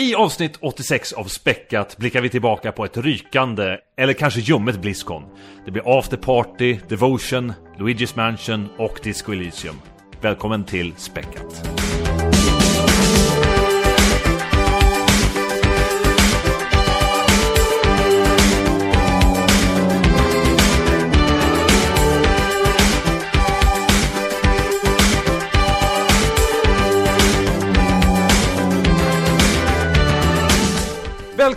I avsnitt 86 av Späckat blickar vi tillbaka på ett rykande, eller kanske ljummet Blizzcon. Det blir After Party, Devotion, Luigi's Mansion och Disco Elysium. Välkommen till Späckat.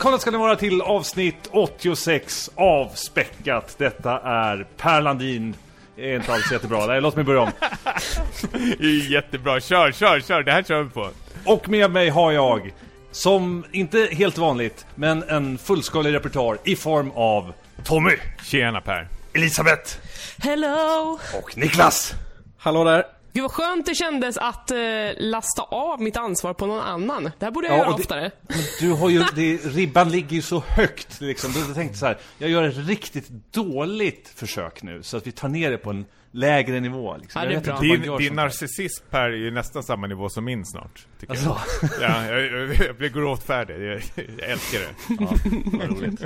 Välkomna ska ni vara till avsnitt 86 av Späckat. Detta är Per Landin. Är inte alls jättebra. Nej, låt mig börja om. Jättebra, kör, kör, kör, det här kör vi på. Och med mig har jag, som inte helt vanligt, men en fullskalig repertoar i form av Tommy, Tjena Per. Elisabeth Hello! och Niklas. Hallå där! Gud vad skönt det kändes att eh, lasta av mitt ansvar på någon annan. Det här borde jag Ja, göra och det- oftare. Men du har ju, det, ribban ligger ju så högt liksom. Du tänkte så här, jag gör ett riktigt dåligt försök nu, så att vi tar ner det på en lägre nivå. Liksom. Ja, det är Jag Din, din här. narcissism Per är ju nästan samma nivå som min snart. Tycker Alltså, jag. Ja, jag, jag, jag blir gråtfärdig. Jag, jag älskar det. ja, vad roligt.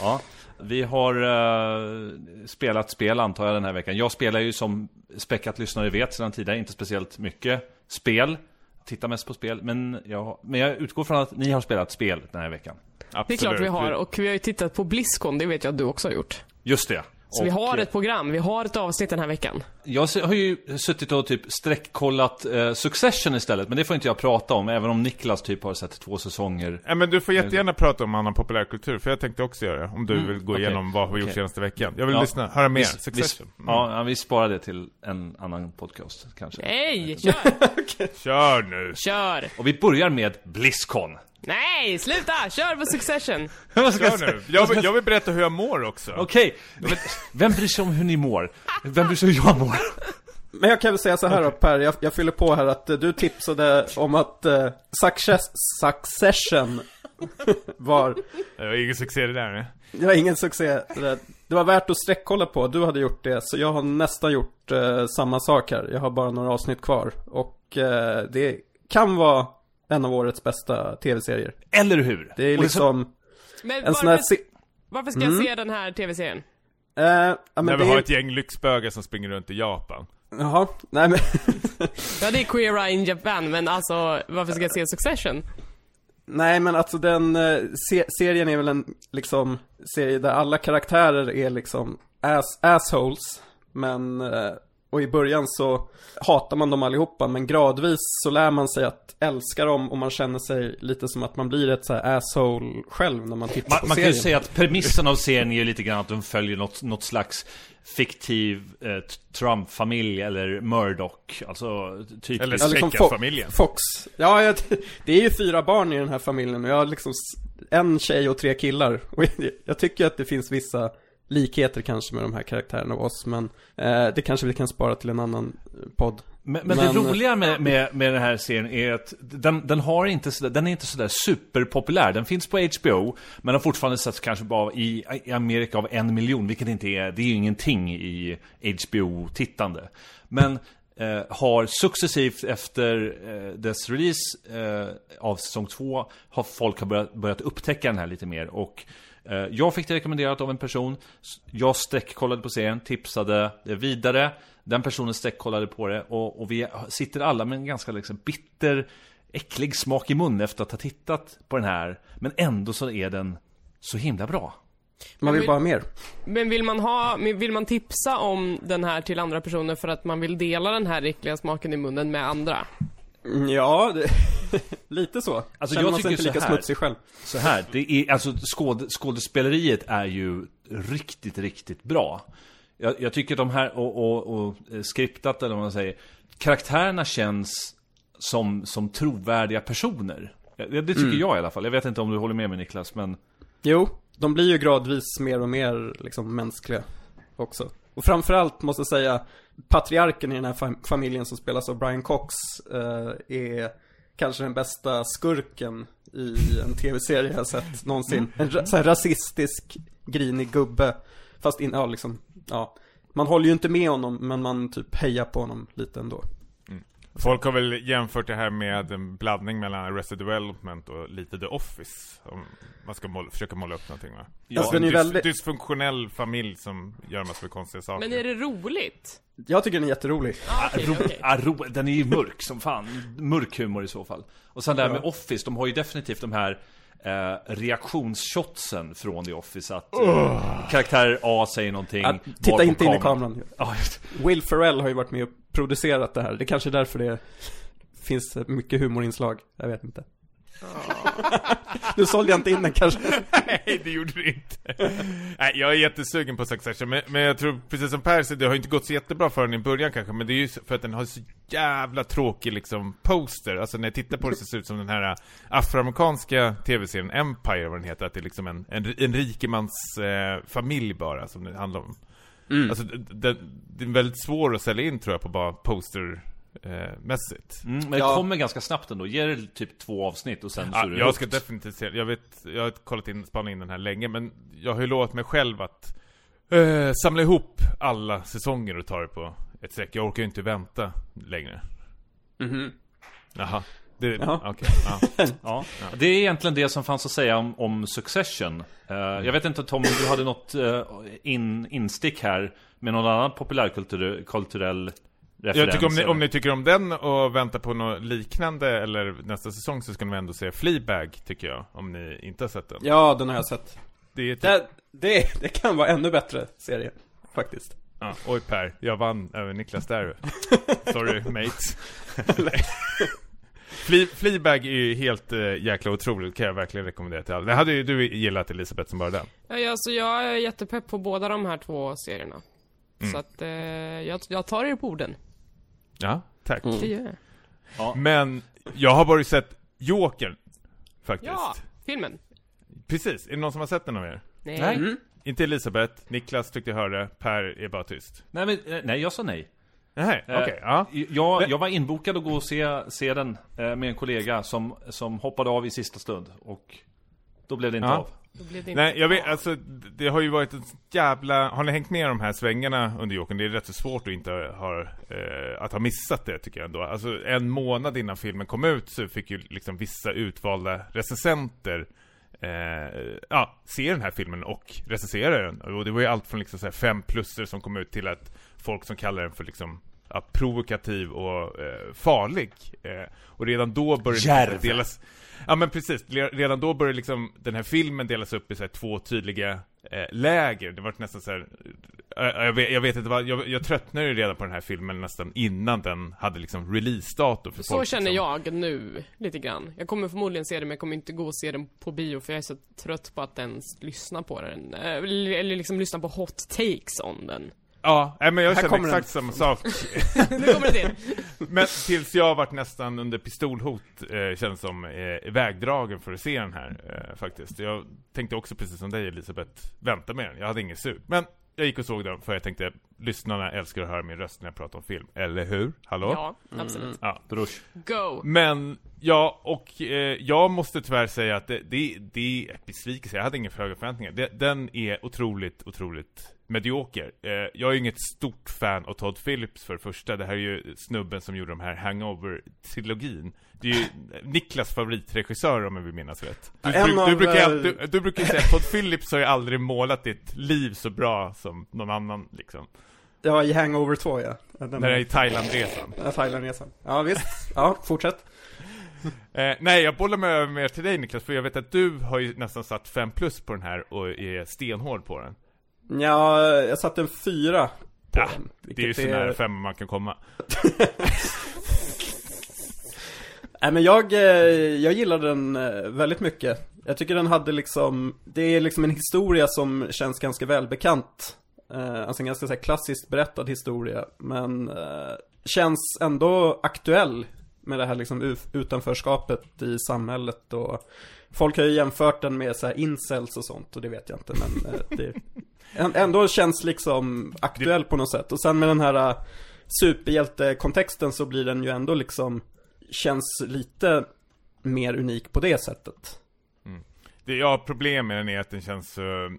Ja, vi har eh, spelat spel antar jag den här veckan. Jag spelar ju som späckat lyssnare vet sedan tidigare, inte speciellt mycket spel. Tittar mest på spel, men jag, men jag utgår från att ni har spelat spel den här veckan. Absolut. Det är klart vi har och vi har ju tittat på Blizzcon, det vet jag att du också har gjort. Just det. Så vi Och, har eh, ett program, vi har ett avsnitt den här veckan. Jag har ju suttit och typ sträckkollat eh, Succession istället, men det får inte jag prata om, även om Niklas typ har sett två säsonger. Ja, men du får jättegärna prata om annan populärkultur, för jag tänkte också göra det. Om du vill gå Mm, okej. igenom vad vi gjort Okej. senaste veckan. Jag vill Ja. lyssna, höra mer. Vi- Succession. Vi, Mm. ja, ja, vi sparar det till en annan podcast kanske. Nej, kör! Kör nu! kör! Och vi börjar med Blizzcon. Nej, sluta! Kör på Succession! Vad ska jag Kör säga? nu. Jag, vill- jag vill berätta hur jag mår också. Okej, men vem bryr sig om hur ni mår? Vem bryr sig hur jag mår? Men jag kan väl säga så här då Per, jag, jag fyller på här att eh, du tipsade om att uh, success, Succession var, Det var ingen succé det där. ne? det var ingen succé. Det, där. det var värt att sträckkolla på, du hade gjort det, så jag har nästan gjort eh, samma sak här. Jag har bara några avsnitt kvar. Och eh, det kan vara en av årets bästa tv-serier. Eller hur? Det är liksom Men en sån här... varför, ska jag se den här tv-serien? eh, ja, men När det vi har är... ett gäng lyxbögar som springer runt i Japan. Jaha, nej men... Ja, det är Queer Eye in Japan, men alltså varför ska jag se Succession? Nej men alltså den, eh, se serien är väl en liksom serie där alla karaktärer är liksom ass assholes. Men, eh, och i början så hatar man dem allihopa men gradvis så lär man sig att älska dem och man känner sig lite som att man blir ett så här asshole själv när man tittar Man, på man kan ju serien. säga att premissen av serien är ju lite grann att de följer något, något slags fiktiv eh, Trump-familj eller Murdoch. Alltså typ... Eller Ja, liksom Säcka Fo- familjen. Fox. Ja, jag, det är ju fyra barn i den här familjen och jag har liksom en tjej och tre killar. Och jag tycker att det finns vissa likheter kanske med de här karaktärerna och oss, men eh, det kanske vi kan spara till en annan eh, podd. Men, men, Men- det roliga med, med, med den här serien är att den, den, har inte sådär, den är inte sådär superpopulär. Den finns på HBO, men har fortfarande setts kanske bara i, i Amerika av en miljon, vilket inte är, det är ju ingenting i HBO-tittande. Men eh, har successivt efter eh, dess release eh, av säsong två, har folk har börjat, börjat upptäcka den här lite mer. Och jag fick det rekommenderat av en person, jag sträckkollade på serien, tipsade det vidare. Den personen sträckkollade på det och, och vi sitter alla med en ganska liksom bitter, äcklig smak i mun efter att ha tittat på den här. Men ändå så är den så himla bra. Man vill vill- bara ha mer. Men vill man ha, vill man tipsa om den här till andra personer för att man vill dela den här äckliga smaken i munnen med andra? Mm, Ja, det, lite så. Alltså, Känner jag man sig tycker inte lika så här. smutsig själv. Så här, det är, alltså skåd, skådespeleriet är ju riktigt, riktigt bra. Jag, jag tycker de här, och, och, och eh, skriptat eller vad man säger, karaktärerna känns som, som trovärdiga personer. Ja, Det tycker jag i alla fall. Jag vet inte om du håller med mig Niklas, men... Jo, de blir ju gradvis mer och mer liksom mänskliga också. Och framförallt måste jag säga, patriarken i den här fam- familjen som spelas av Brian Cox eh, är kanske den bästa skurken i en tv-serie jag har sett någonsin. En ra- så här rasistisk, grinig gubbe. Fast in, ja liksom, ja. Man håller ju inte med honom, men man typ hejar på honom lite ändå. Folk har väl jämfört det här med en blandning mellan Arrested Development och lite The Office. Om man ska måla, försöka måla upp någonting va? Ja, Alltså, en dys- väldigt- dysfunktionell familj som gör massor med konstiga saker. Men är det roligt? Jag tycker den är jätterolig. Ah, ro, okej. ah, ro, den är ju mörk som fan. Mörk humor i så fall. Och sen det här Ja. med Office, de har ju definitivt de här eh, reaktionsshotsen från The Office. Att eh, karaktär A säger någonting. Att, titta inte in i kameran. Will Ferrell har ju varit med och producerat det här. Det är kanske är därför det finns mycket humorinslag. Jag vet inte. Nu sålde jag inte in den kanske. Nej, det gjorde det inte. Nej, jag är jättesugen på Succession, men, men jag tror precis som Per säger, det har inte gått så jättebra för den i början kanske, men det är ju för att den har så jävla tråkig liksom poster. Alltså när jag tittar på det så ser det ut som den här afroamerikanska tv-serien Empire, vad den heter, att det är liksom en, en, en rikemans eh, familj bara som det handlar om. Alltså det, det, det är väldigt svår att sälja in tror jag på bara poster eh, mässigt. Mm, men det Ja. kommer ganska snabbt ändå. Ge det typ två avsnitt och sen så Ja, är det jag ska hooked. definitivt se Jag vet, jag har kollat in, spanat in den här länge Men jag har ju lovat mig själv att eh, Samla ihop alla säsonger och ta det på ett streck Jag orkar ju inte vänta längre Mhm. Jaha det, Jaha. okej, ja. Ja. Det är egentligen det som fanns att säga om, om Succession. Eh, jag vet inte Tom, om du hade något eh, in, instick här med någon annan populärkulturell? Jag tycker om ni, om ni tycker om den och väntar på något liknande Eller nästa säsong så ska ni ändå se Fleabag tycker jag Om ni inte har sett den Ja, den har jag sett. Det är typ, Det, det, det kan vara ännu bättre serie, faktiskt. ja, Oj Per, jag vann över Niklas där Sorry mates Fle Fleabag är ju helt uh, jäkla otroligt, kan jag verkligen rekommendera till alla. Det hade ju du gillat Elisabeth som bara den. Ja, ja, så jag är jättepepp på båda de här två serierna. Mm. Så att eh, jag, jag tar er på orden. Ja, tack. Det gör jag. Men jag har bara sett Jokern, faktiskt. Ja, filmen. Precis, är det någon som har sett den av er? Nej. Nej. Mm. Inte Elisabeth, Niklas tyckte jag hörde, Per är bara tyst. Nej, men, eh, nej, jag sa nej. Nej, okej, Eh, ja. Jag, jag var inbokad att gå och se, se den eh, med en kollega som, som hoppade av i sista stund. Och då blev det inte Ja. av. Då blir det inte Nej, jag vet, alltså det har ju varit ett jävla... Har ni hängt med de här svängarna under Jokern? Det är rätt så svårt att inte ha, eh, att ha missat det tycker jag ändå. Alltså en månad innan filmen kom ut så fick ju liksom vissa utvalda recensenter eh, ja, se den här filmen och recensera den. Och det var ju allt från liksom så här fem plusser som kom ut till att folk som kallar den för liksom ja, provokativ och eh, farlig. Eh, och redan då började det delas... Ja men precis, redan då började liksom den här filmen delas upp i så två tydliga eh, läger. Det var nästan så här, eh, jag, vet, jag vet inte vad, jag, jag tröttnade ju redan på den här filmen nästan innan den hade liksom release-datum för Så folk, känner liksom. jag nu, lite grann. Jag kommer förmodligen se den, men jag kommer inte gå och se den på bio, för jag är så trött på att ens lyssna på den. Eh, Eller eller liksom lyssna på hot takes om den. Ja, nej, men jag Här känner kommer exakt samma sak. nu kommer det till. Men tills jag varit nästan under pistolhot, eh, känns som, eh, vägdragen för att se den här, eh, faktiskt. Jag tänkte också precis som dig Elisabeth, vänta med den. Jag hade ingen sug. Men jag gick och såg den för jag tänkte, lyssnarna älskar att höra min röst när jag pratar om film. Eller hur? Hallå? Ja, absolut. Ja. Brush. Go! Men, ja, och eh, jag måste tyvärr säga att det, det, det är besvikelse. Jag hade inga för höga förväntningar. Det, den är otroligt, otroligt medioker. Eh, jag är ju inget stort fan av Todd Phillips för det första. Det här är ju snubben som gjorde de här Hangover-trilogin. Det är ju Niklas favoritregissör om jag vill minnas rätt. Du, du, du, brukar, eh, alltid- du, du brukar säga att Todd Phillips har ju aldrig målat ditt liv så bra som någon annan liksom. Ja, i Hangover 2 ja. Den När det är i Thailandresan. Ja, Thailandresan. Ja, visst. Ja, fortsätt. Eh, nej, jag bollar mig över mer till dig Niklas, för jag vet att du har ju nästan satt 5 plus på den här och är stenhård på den. Ja, jag satte en fyra på Ja, den. Det är ju så nära 5 man kan komma. Nej men jag, eh, jag gillade den eh, väldigt mycket. Jag tycker den hade liksom, det är liksom en historia som känns ganska välbekant. Eh, Alltså en ganska så här klassiskt berättad historia. Men känns ändå aktuell med det här liksom utanförskapet i samhället och Folk har ju jämfört den med så här incels och sånt och det vet jag inte men det Ändå känns liksom aktuell på något sätt och sen med den här superhjältekontexten så blir den ju ändå liksom Känns lite mer unik på det sättet mm. Det jag har problem med den är att den känns uh,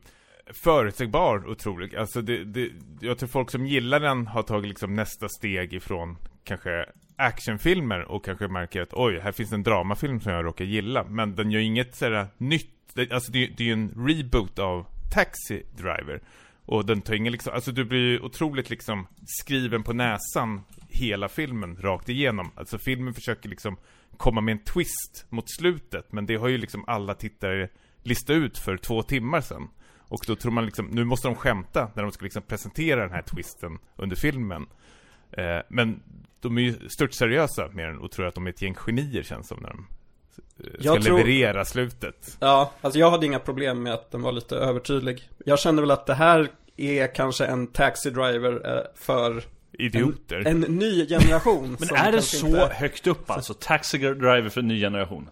förutsägbar otroligt. Alltså det, det, jag tror folk som gillar den har tagit liksom nästa steg ifrån kanske actionfilmer och kanske märker att oj, här finns en dramafilm som jag råkar gilla. Men den gör inget sådär nytt. Det, alltså det, det är ju en reboot av Taxi Driver. Och den tar ingen liksom, alltså du blir ju otroligt liksom skriven på näsan hela filmen rakt igenom. Alltså filmen försöker liksom komma med en twist mot slutet. Men det har ju liksom alla tittare listat ut för två timmar sedan. Och då tror man liksom, nu måste de skämta när de ska liksom presentera den här twisten under filmen. Eh, men de är ju stört seriösa med den och tror att de är ett gäng genier känns som när de ska Jag tror- leverera slutet. Ja, alltså jag hade inga problem med att den var lite övertydlig. Jag kände väl att det här är kanske en taxi driver eh, för Idioter. en ny generation. Men som är det så inte- högt upp alltså? Taxi Driver för en ny generation?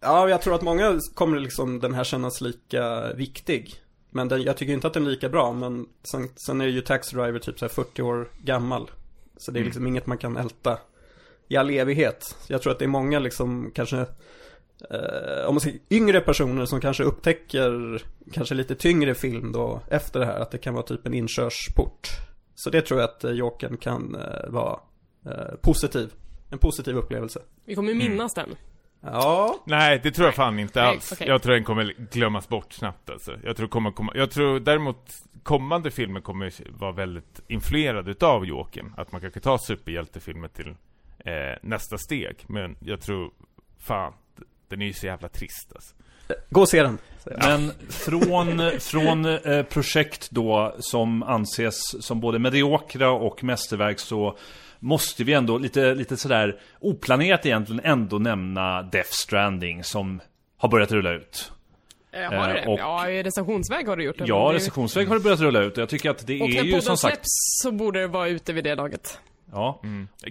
Ja, jag tror att många kommer liksom den här kännas lika viktig. Men den, jag tycker inte att den är lika bra, men sen, sen är ju Taxi Driver typ så här 40 år gammal. Så det är liksom inget man kan älta i all evighet. Jag tror att det är många liksom kanske, eh, om man säger yngre personer som kanske upptäcker kanske lite tyngre film då efter det här. Att det kan vara typ en inkörsport. Så det tror jag att eh, Jokern kan eh, vara eh, positiv. En positiv upplevelse. Vi kommer Mm. minnas den. Ja, Nej, det tror jag fan inte Nej, alls. okej. Jag tror den kommer glömmas bort snabbt alltså. Jag tror, kommer komma, jag tror däremot kommande filmer kommer vara väldigt influerade utav Jokern. Att man kanske tar superhjältefilmer till eh, nästa steg. Men jag tror, fan, den är ju så jävla trist alltså. gå och se den. jag. Men från, från eh, projekt då som anses som både mediokra och mästerverk så måste vi ändå lite, lite sådär oplanerat egentligen ändå nämna Death Stranding som har börjat rulla ut. Eh, har Eh, det? och- Ja, i recensionsväg har du gjort det. Ja, recensionsväg har det börjat rulla ut och jag tycker att det Och är när ju podden som sagt... släpps så borde det vara ute vid det laget. Ja,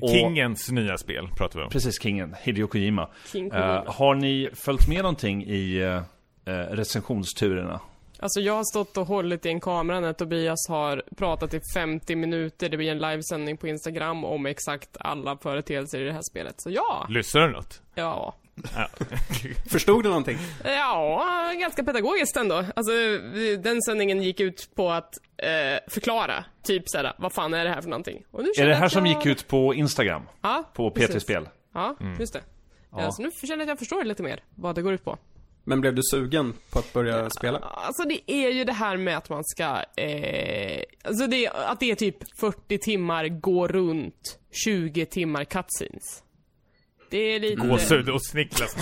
Och- Kingens nya spel pratar vi om. precis, kingen, Hideo Kojima. King Eh, Kojima. har ni följt med någonting i eh, recensionsturerna? Alltså jag har stått och hållit i en kamera när Tobias har pratat i 50 minuter. Det blir en livesändning på Instagram om exakt alla företeelser i det här spelet. Så ja, Lyssnar du något? ja. Ja. Förstod du någonting? Ja, ganska pedagogiskt ändå. Alltså, den sändningen gick ut på att eh, förklara, typ såhär, vad fan är det här för någonting? Och nu Är det jag här att som jag- gick ut på Instagram? Ja, På precis. P3 Spel? Ja, just det. Ja. så nu känner jag att jag förstår lite mer vad det går ut på. Men blev du sugen på att börja spela? Alltså det är ju det här med att man ska, eh, alltså det, att det är typ 40 timmar gå runt, 20 timmar cutscenes. Det är lite... Gåshud hos Niklas.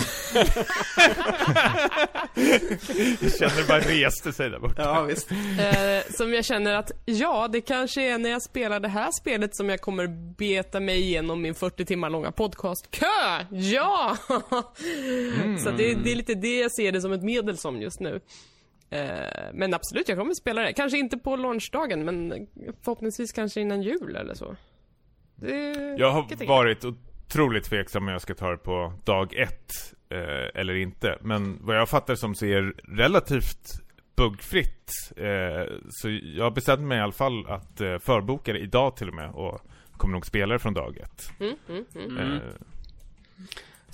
jag känner det bara reste sig där borta. Ja, visst. Eh, som jag känner att, ja, det kanske är när jag spelar det här spelet som jag kommer beta mig igenom min 40 timmar långa podcastkö! Ja! Så det, det är lite det jag ser det som ett medel som just nu. Eh, men absolut, jag kommer spela det. Kanske inte på launchdagen, men förhoppningsvis kanske innan jul eller så. Det, Jag har varit otroligt tveksam om jag ska ta det på dag ett eh, eller inte. Men vad jag fattar som så är det relativt buggfritt. Eh, så jag har bestämt mig i alla fall att eh, förboka det idag till och med och kommer nog spela det från dag ett. Mm, mm, mm. Eh,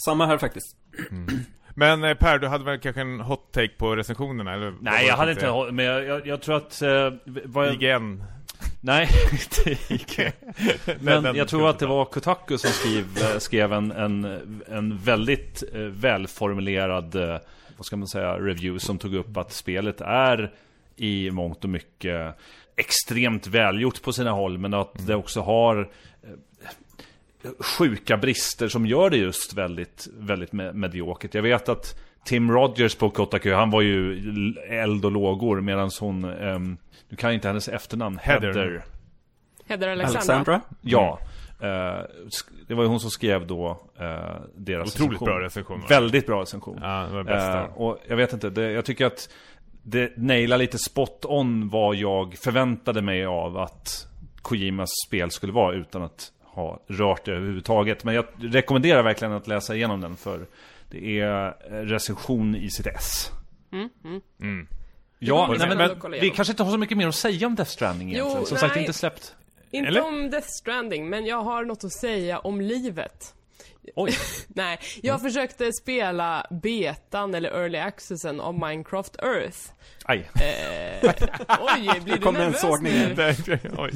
Samma här faktiskt. men eh, Per, du hade väl kanske en hot take på recensionerna? Eller Nej, jag hade inte men jag, jag, jag tror att... Eh, vad jag, IGN. Nej, inte IGN. Nej, Men jag tror att det var Kotaku som skrev, eh, skrev en, en, en väldigt eh, välformulerad, eh, vad ska man säga, review som tog upp att spelet är i mångt och mycket extremt välgjort på sina håll, men att det också har sjuka brister som gör det just väldigt, väldigt me- mediokert. Jag vet att Tim Rogers på Kotaku, han var ju eld och lågor medan hon, ehm, du kan inte hennes efternamn, Heather. Heather. Heather Alexandra. Alexandra? Ja. Sk- det var ju hon som skrev då eh, deras Otroligt recension. bra recension. Väldigt bra recension. Ja, det var det bästa. Eh, och jag vet inte, det, jag tycker att det nailar lite spot on vad jag förväntade mig av att Kojimas spel skulle vara utan att ha rört det överhuvudtaget. Men jag rekommenderar verkligen att läsa igenom den för det är eh, recension i sitt S. Mm. Ja, kommer nej, vi men, kolla vi kanske inte har så mycket mer att säga om Death Stranding egentligen. Jo, Som sagt, nej. inte släppt. Inte Eller? om Death Stranding, men jag har något att säga om livet. Oj. Nej, jag försökte spela betan eller early accessen av Minecraft Earth. Aj. Eh, oj, blir du en nervös sågning nu? Oj.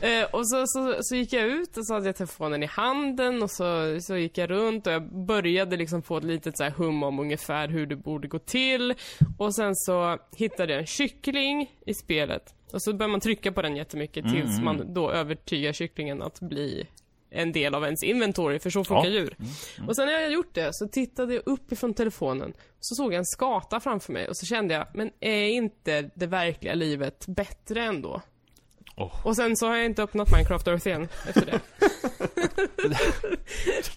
Eh, och så, så, så gick jag ut och så hade jag telefonen i handen och så, så gick jag runt och jag började liksom få ett litet så här hum om ungefär hur det borde gå till. Och sen så hittade jag en kyckling i spelet. Och så börjar man trycka på den jättemycket tills man då övertygar kycklingen att bli en del av ens inventory, för så funkar Ja. djur. Och sen när jag gjort det så tittade jag upp ifrån telefonen, så såg jag en skata framför mig och så kände jag, men är inte det verkliga livet bättre ändå? Oh. Och sen så har jag inte öppnat Minecraft Earth igen efter det.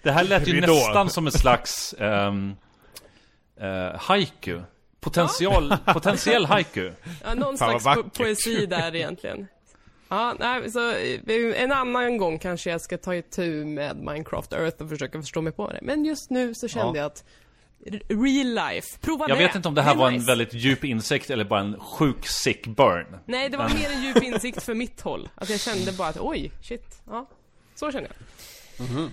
Det här lät ju Ridå. nästan som en slags um, haiku. Potential, potentiell haiku. Ja, någon Fan, slags po- poesi där egentligen. Ja, nej, så eh, en annan gång kanske jag ska ta itu med Minecraft Earth och försöka förstå mig på det. Men just nu så kände Ja. jag att real life, prova Jag det. vet inte om det här är var en nice. väldigt djup insikt eller bara en sjuk sick burn. Nej, det var mer en djup insikt för mitt håll. Att jag kände bara att oj, shit. Ja, så känner jag. Mhm.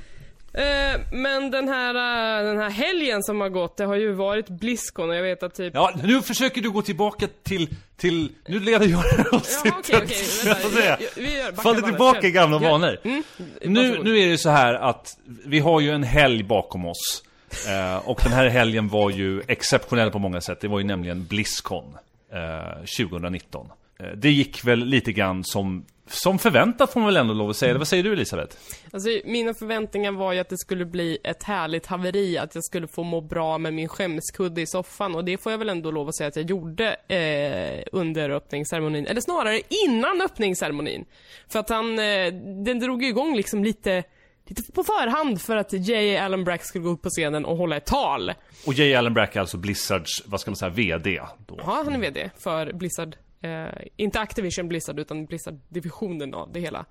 Eh, men den här, eh, den här helgen som har gått, det har ju varit Blizzcon och jag vet att typ... Ja, nu försöker du gå tillbaka till, till nu leder jag avsnittet. Ja, okej, okej. Vi, gör, Faller tillbaka i gamla vanor. Mm, Nu, nu är det så här att vi har ju en helg bakom oss. Eh, och den här helgen var ju exceptionell på många sätt. Det var ju nämligen Blizzcon eh, 2019. Eh, det gick väl lite grann som, som förväntat får man väl ändå lov att säga. Eller vad säger du Elisabeth? Alltså, mina förväntningar var ju att det skulle bli ett härligt haveri, att jag skulle få må bra med min skämskudde i soffan och det får jag väl ändå lov att säga att jag gjorde eh, under öppningsceremonin, eller snarare innan öppningsceremonin. För att han, eh, den drog igång liksom lite, lite på förhand för att J. Allen Brack skulle gå upp på scenen och hålla ett tal. Och J. Allen Brack är alltså Blizzards, vad ska man säga, VD då. Ja, han är VD för Blizzard. Eh, inte Activision Blizzard, utan Blizzard-divisionen av det hela.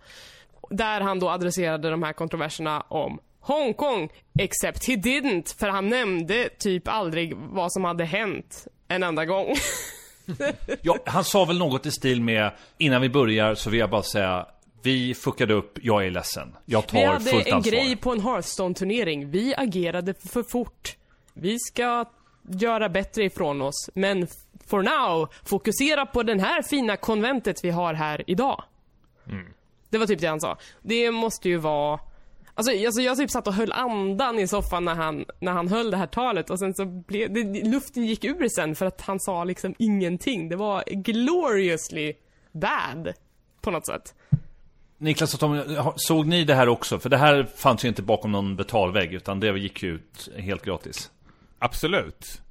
Där han då adresserade de här kontroverserna om Hongkong, except he didn't, för han nämnde typ aldrig vad som hade hänt en enda gång. Ja, han sa väl något i stil med Innan vi börjar så vill jag bara säga Vi fuckade upp, jag är ledsen. Jag tar Vi hade fullt en ansvar. grej på en Hearthstone-turnering. Vi agerade för fort. Vi ska göra bättre ifrån oss, men for now, fokusera på den här fina konventet vi har här idag. Det var typ det han sa. Det måste ju vara... Alltså, alltså jag typ satt och höll andan i soffan när han, när han höll det här talet och sen så blev det, luften gick ur sen för att han sa liksom ingenting. Det var gloriously bad. På något sätt. Niklas och Tom, såg ni det här också? För det här fanns ju inte bakom någon betalvägg utan det gick ju ut helt gratis. Absolut.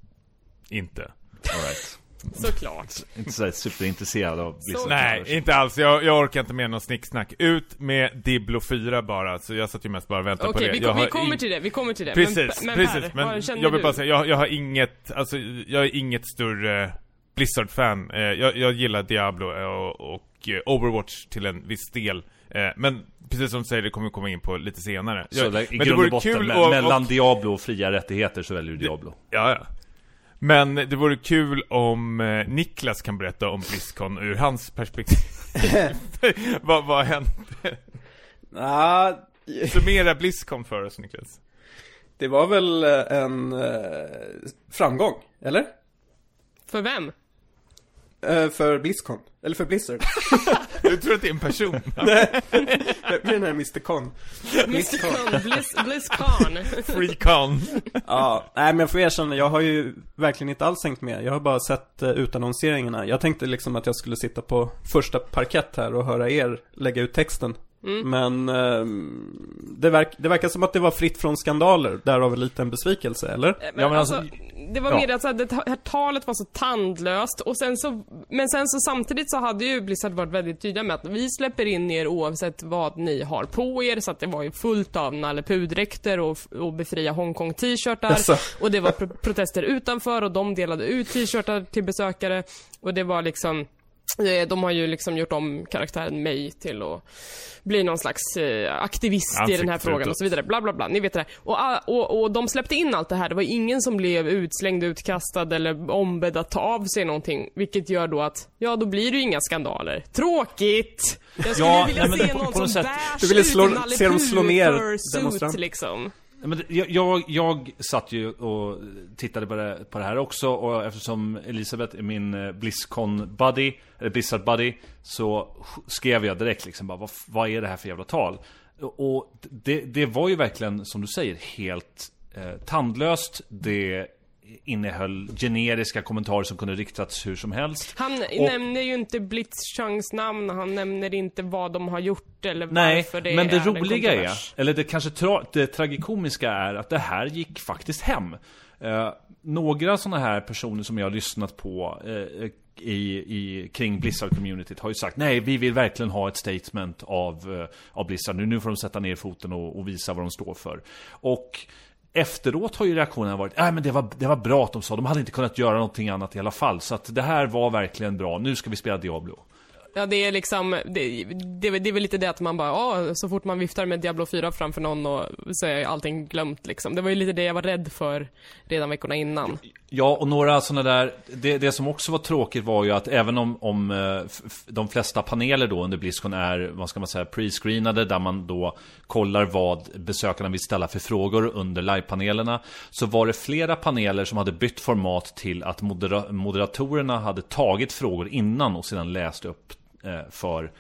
Inte. All right. Såklart. Inte sådär superintresserad av Blizzard. Nej, inte alls. Jag, jag orkar inte med någon snicksnack. Ut med Diblo 4 bara. Så jag satt ju mest bara och väntade Okej, på det. vi, kom, vi har kommer in- till det, vi kommer till det. Precis, men, men precis. Men vad jag vill bara säga, jag, jag har inget, alltså jag är inget större Blizzard-fan. Eh, jag, jag gillar Diablo eh, och, och eh, Overwatch till en viss del. Men precis som du säger, det kommer vi komma in på lite senare. Så Jag, i men grund och botten, kul att- mellan och- Diablo och fria rättigheter så väljer du Diablo. Ja, ja. Men det vore kul om eh, Niklas kan berätta om Blizzcon ur hans perspektiv. vad, vad hänt? Ja, Summera Blizzcon för oss Niklas. det var väl eh, en eh, framgång, eller? För vem? Eh, för Blizzcon, eller för Blizzard. Du tror att det är en person? Det blir den här Mr. Con. Mr. Con, Blizz, Blizzcon. Freecon. Ja, nej men jag får erkänna, jag har ju verkligen inte alls hängt med. Jag har bara sett uh, utannonseringarna. Jag tänkte liksom att jag skulle sitta på första parkett här och höra er lägga ut texten. Men ehm, det, verk, det verkar som att det var fritt från skandaler, därav en liten besvikelse, eller? Men, Ja, men alltså, alltså- det var ja. mer att så här, det här talet var så tandlöst och sen så, men sen så samtidigt så hade ju Blizzard varit väldigt tydliga med att vi släpper in er oavsett vad ni har på er, så att det var ju fullt av Nalle Puh-dräkter och, och befria Hongkong t-shirtar. Jaså? Och det var pro protester utanför och de delade ut t-shirtar till besökare. Och det var liksom, eh, de har ju liksom gjort om karaktären mig till att bli någon slags eh, aktivist i Ansiktet den här frågan och så vidare. Bla bla bla, ni vet det. Och, ah, och, och de släppte in allt det här. Det var ingen som blev utslängd, utkastad eller ombedd att ta av sig någonting. Vilket gör då att, ja då blir det ju inga skandaler. Tråkigt! Jag skulle Ja, vilja nej, se någon som sätt- bärs ut slå- i Nalle se dem slå ner demonstranter. liksom. Men jag, jag, jag satt ju och tittade på det, på det här också och eftersom Elisabeth är min eh, Blizzcon-buddy, eller Blizzard-buddy Så skrev jag direkt liksom bara, vad, vad är det här för jävla tal? Och det, det var ju verkligen, som du säger, helt eh, tandlöst Det innehöll generiska kommentarer som kunde riktats hur som helst Han Och- nämner ju inte Blitzchungs namn, han nämner inte vad de har gjort eller Nej, varför det men det är en roliga är, eller det kanske tra det tragikomiska är att det här gick faktiskt hem. Eh, några sådana här personer som jag har lyssnat på eh, i, i, kring Blizzard-communityt har ju sagt nej, vi vill verkligen ha ett statement av, eh, av Blizzard. Nu, nu får de sätta ner foten och, och visa vad de står för. Och Efteråt har ju reaktionerna varit, nej men det var, det var bra att de sa, de hade inte kunnat göra någonting annat i alla fall. Så att det här var verkligen bra, nu ska vi spela Diablo. Ja, det är liksom, det, det, det är väl lite det att man bara, ja, så fort man viftar med Diablo 4 framför någon och så är allting glömt liksom. Det var ju lite det jag var rädd för redan veckorna innan. Ja, och några sådana där, det, det som också var tråkigt var ju att även om, om eh, de flesta paneler då under Blizzcon är, vad ska man säga, pre-screenade där man då kollar vad besökarna vill ställa för frågor under livepanelerna Så var det flera paneler som hade bytt format till att modera moderatorerna hade tagit frågor innan och sedan läst upp eh, för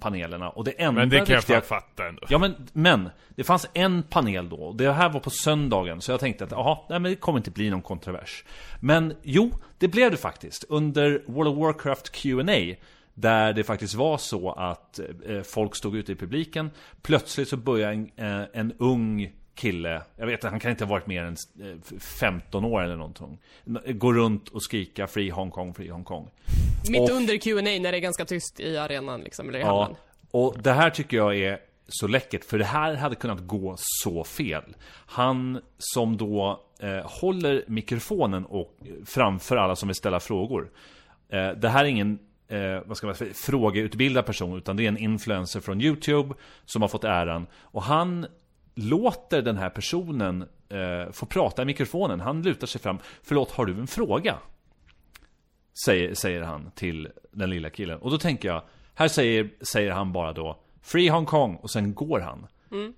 panelerna Och det enda Men det kan jag riktiga- fan fatta ändå. Ja men, men det fanns en panel då, och det här var på söndagen, så jag tänkte att jaha, nej men det kommer inte bli någon kontrovers. Men jo, det blev det faktiskt. Under World of Warcraft Q&A där det faktiskt var så att eh, folk stod ute i publiken, plötsligt så började en, eh, en ung kille, jag vet inte, han kan inte ha varit mer än eh, 15 år eller någonting, gå runt och skrika 'Free Hong Kong, Free Hong Kong' Mitt Och- under Q&A när det är ganska tyst i arenan liksom, eller i Ja, hallen. och det här tycker jag är så läckert, för det här hade kunnat gå så fel. Han som då eh, håller mikrofonen och framför alla som vill ställa frågor. Eh, det här är ingen eh, vad ska man säga, frågeutbildad person, utan det är en influencer från YouTube som har fått äran. Och han låter den här personen eh, få prata i mikrofonen. Han lutar sig fram. Förlåt, har du en fråga? Säger, säger han till den lilla killen. Och då tänker jag, här säger, säger han bara då Free Hong Kong och sen går han.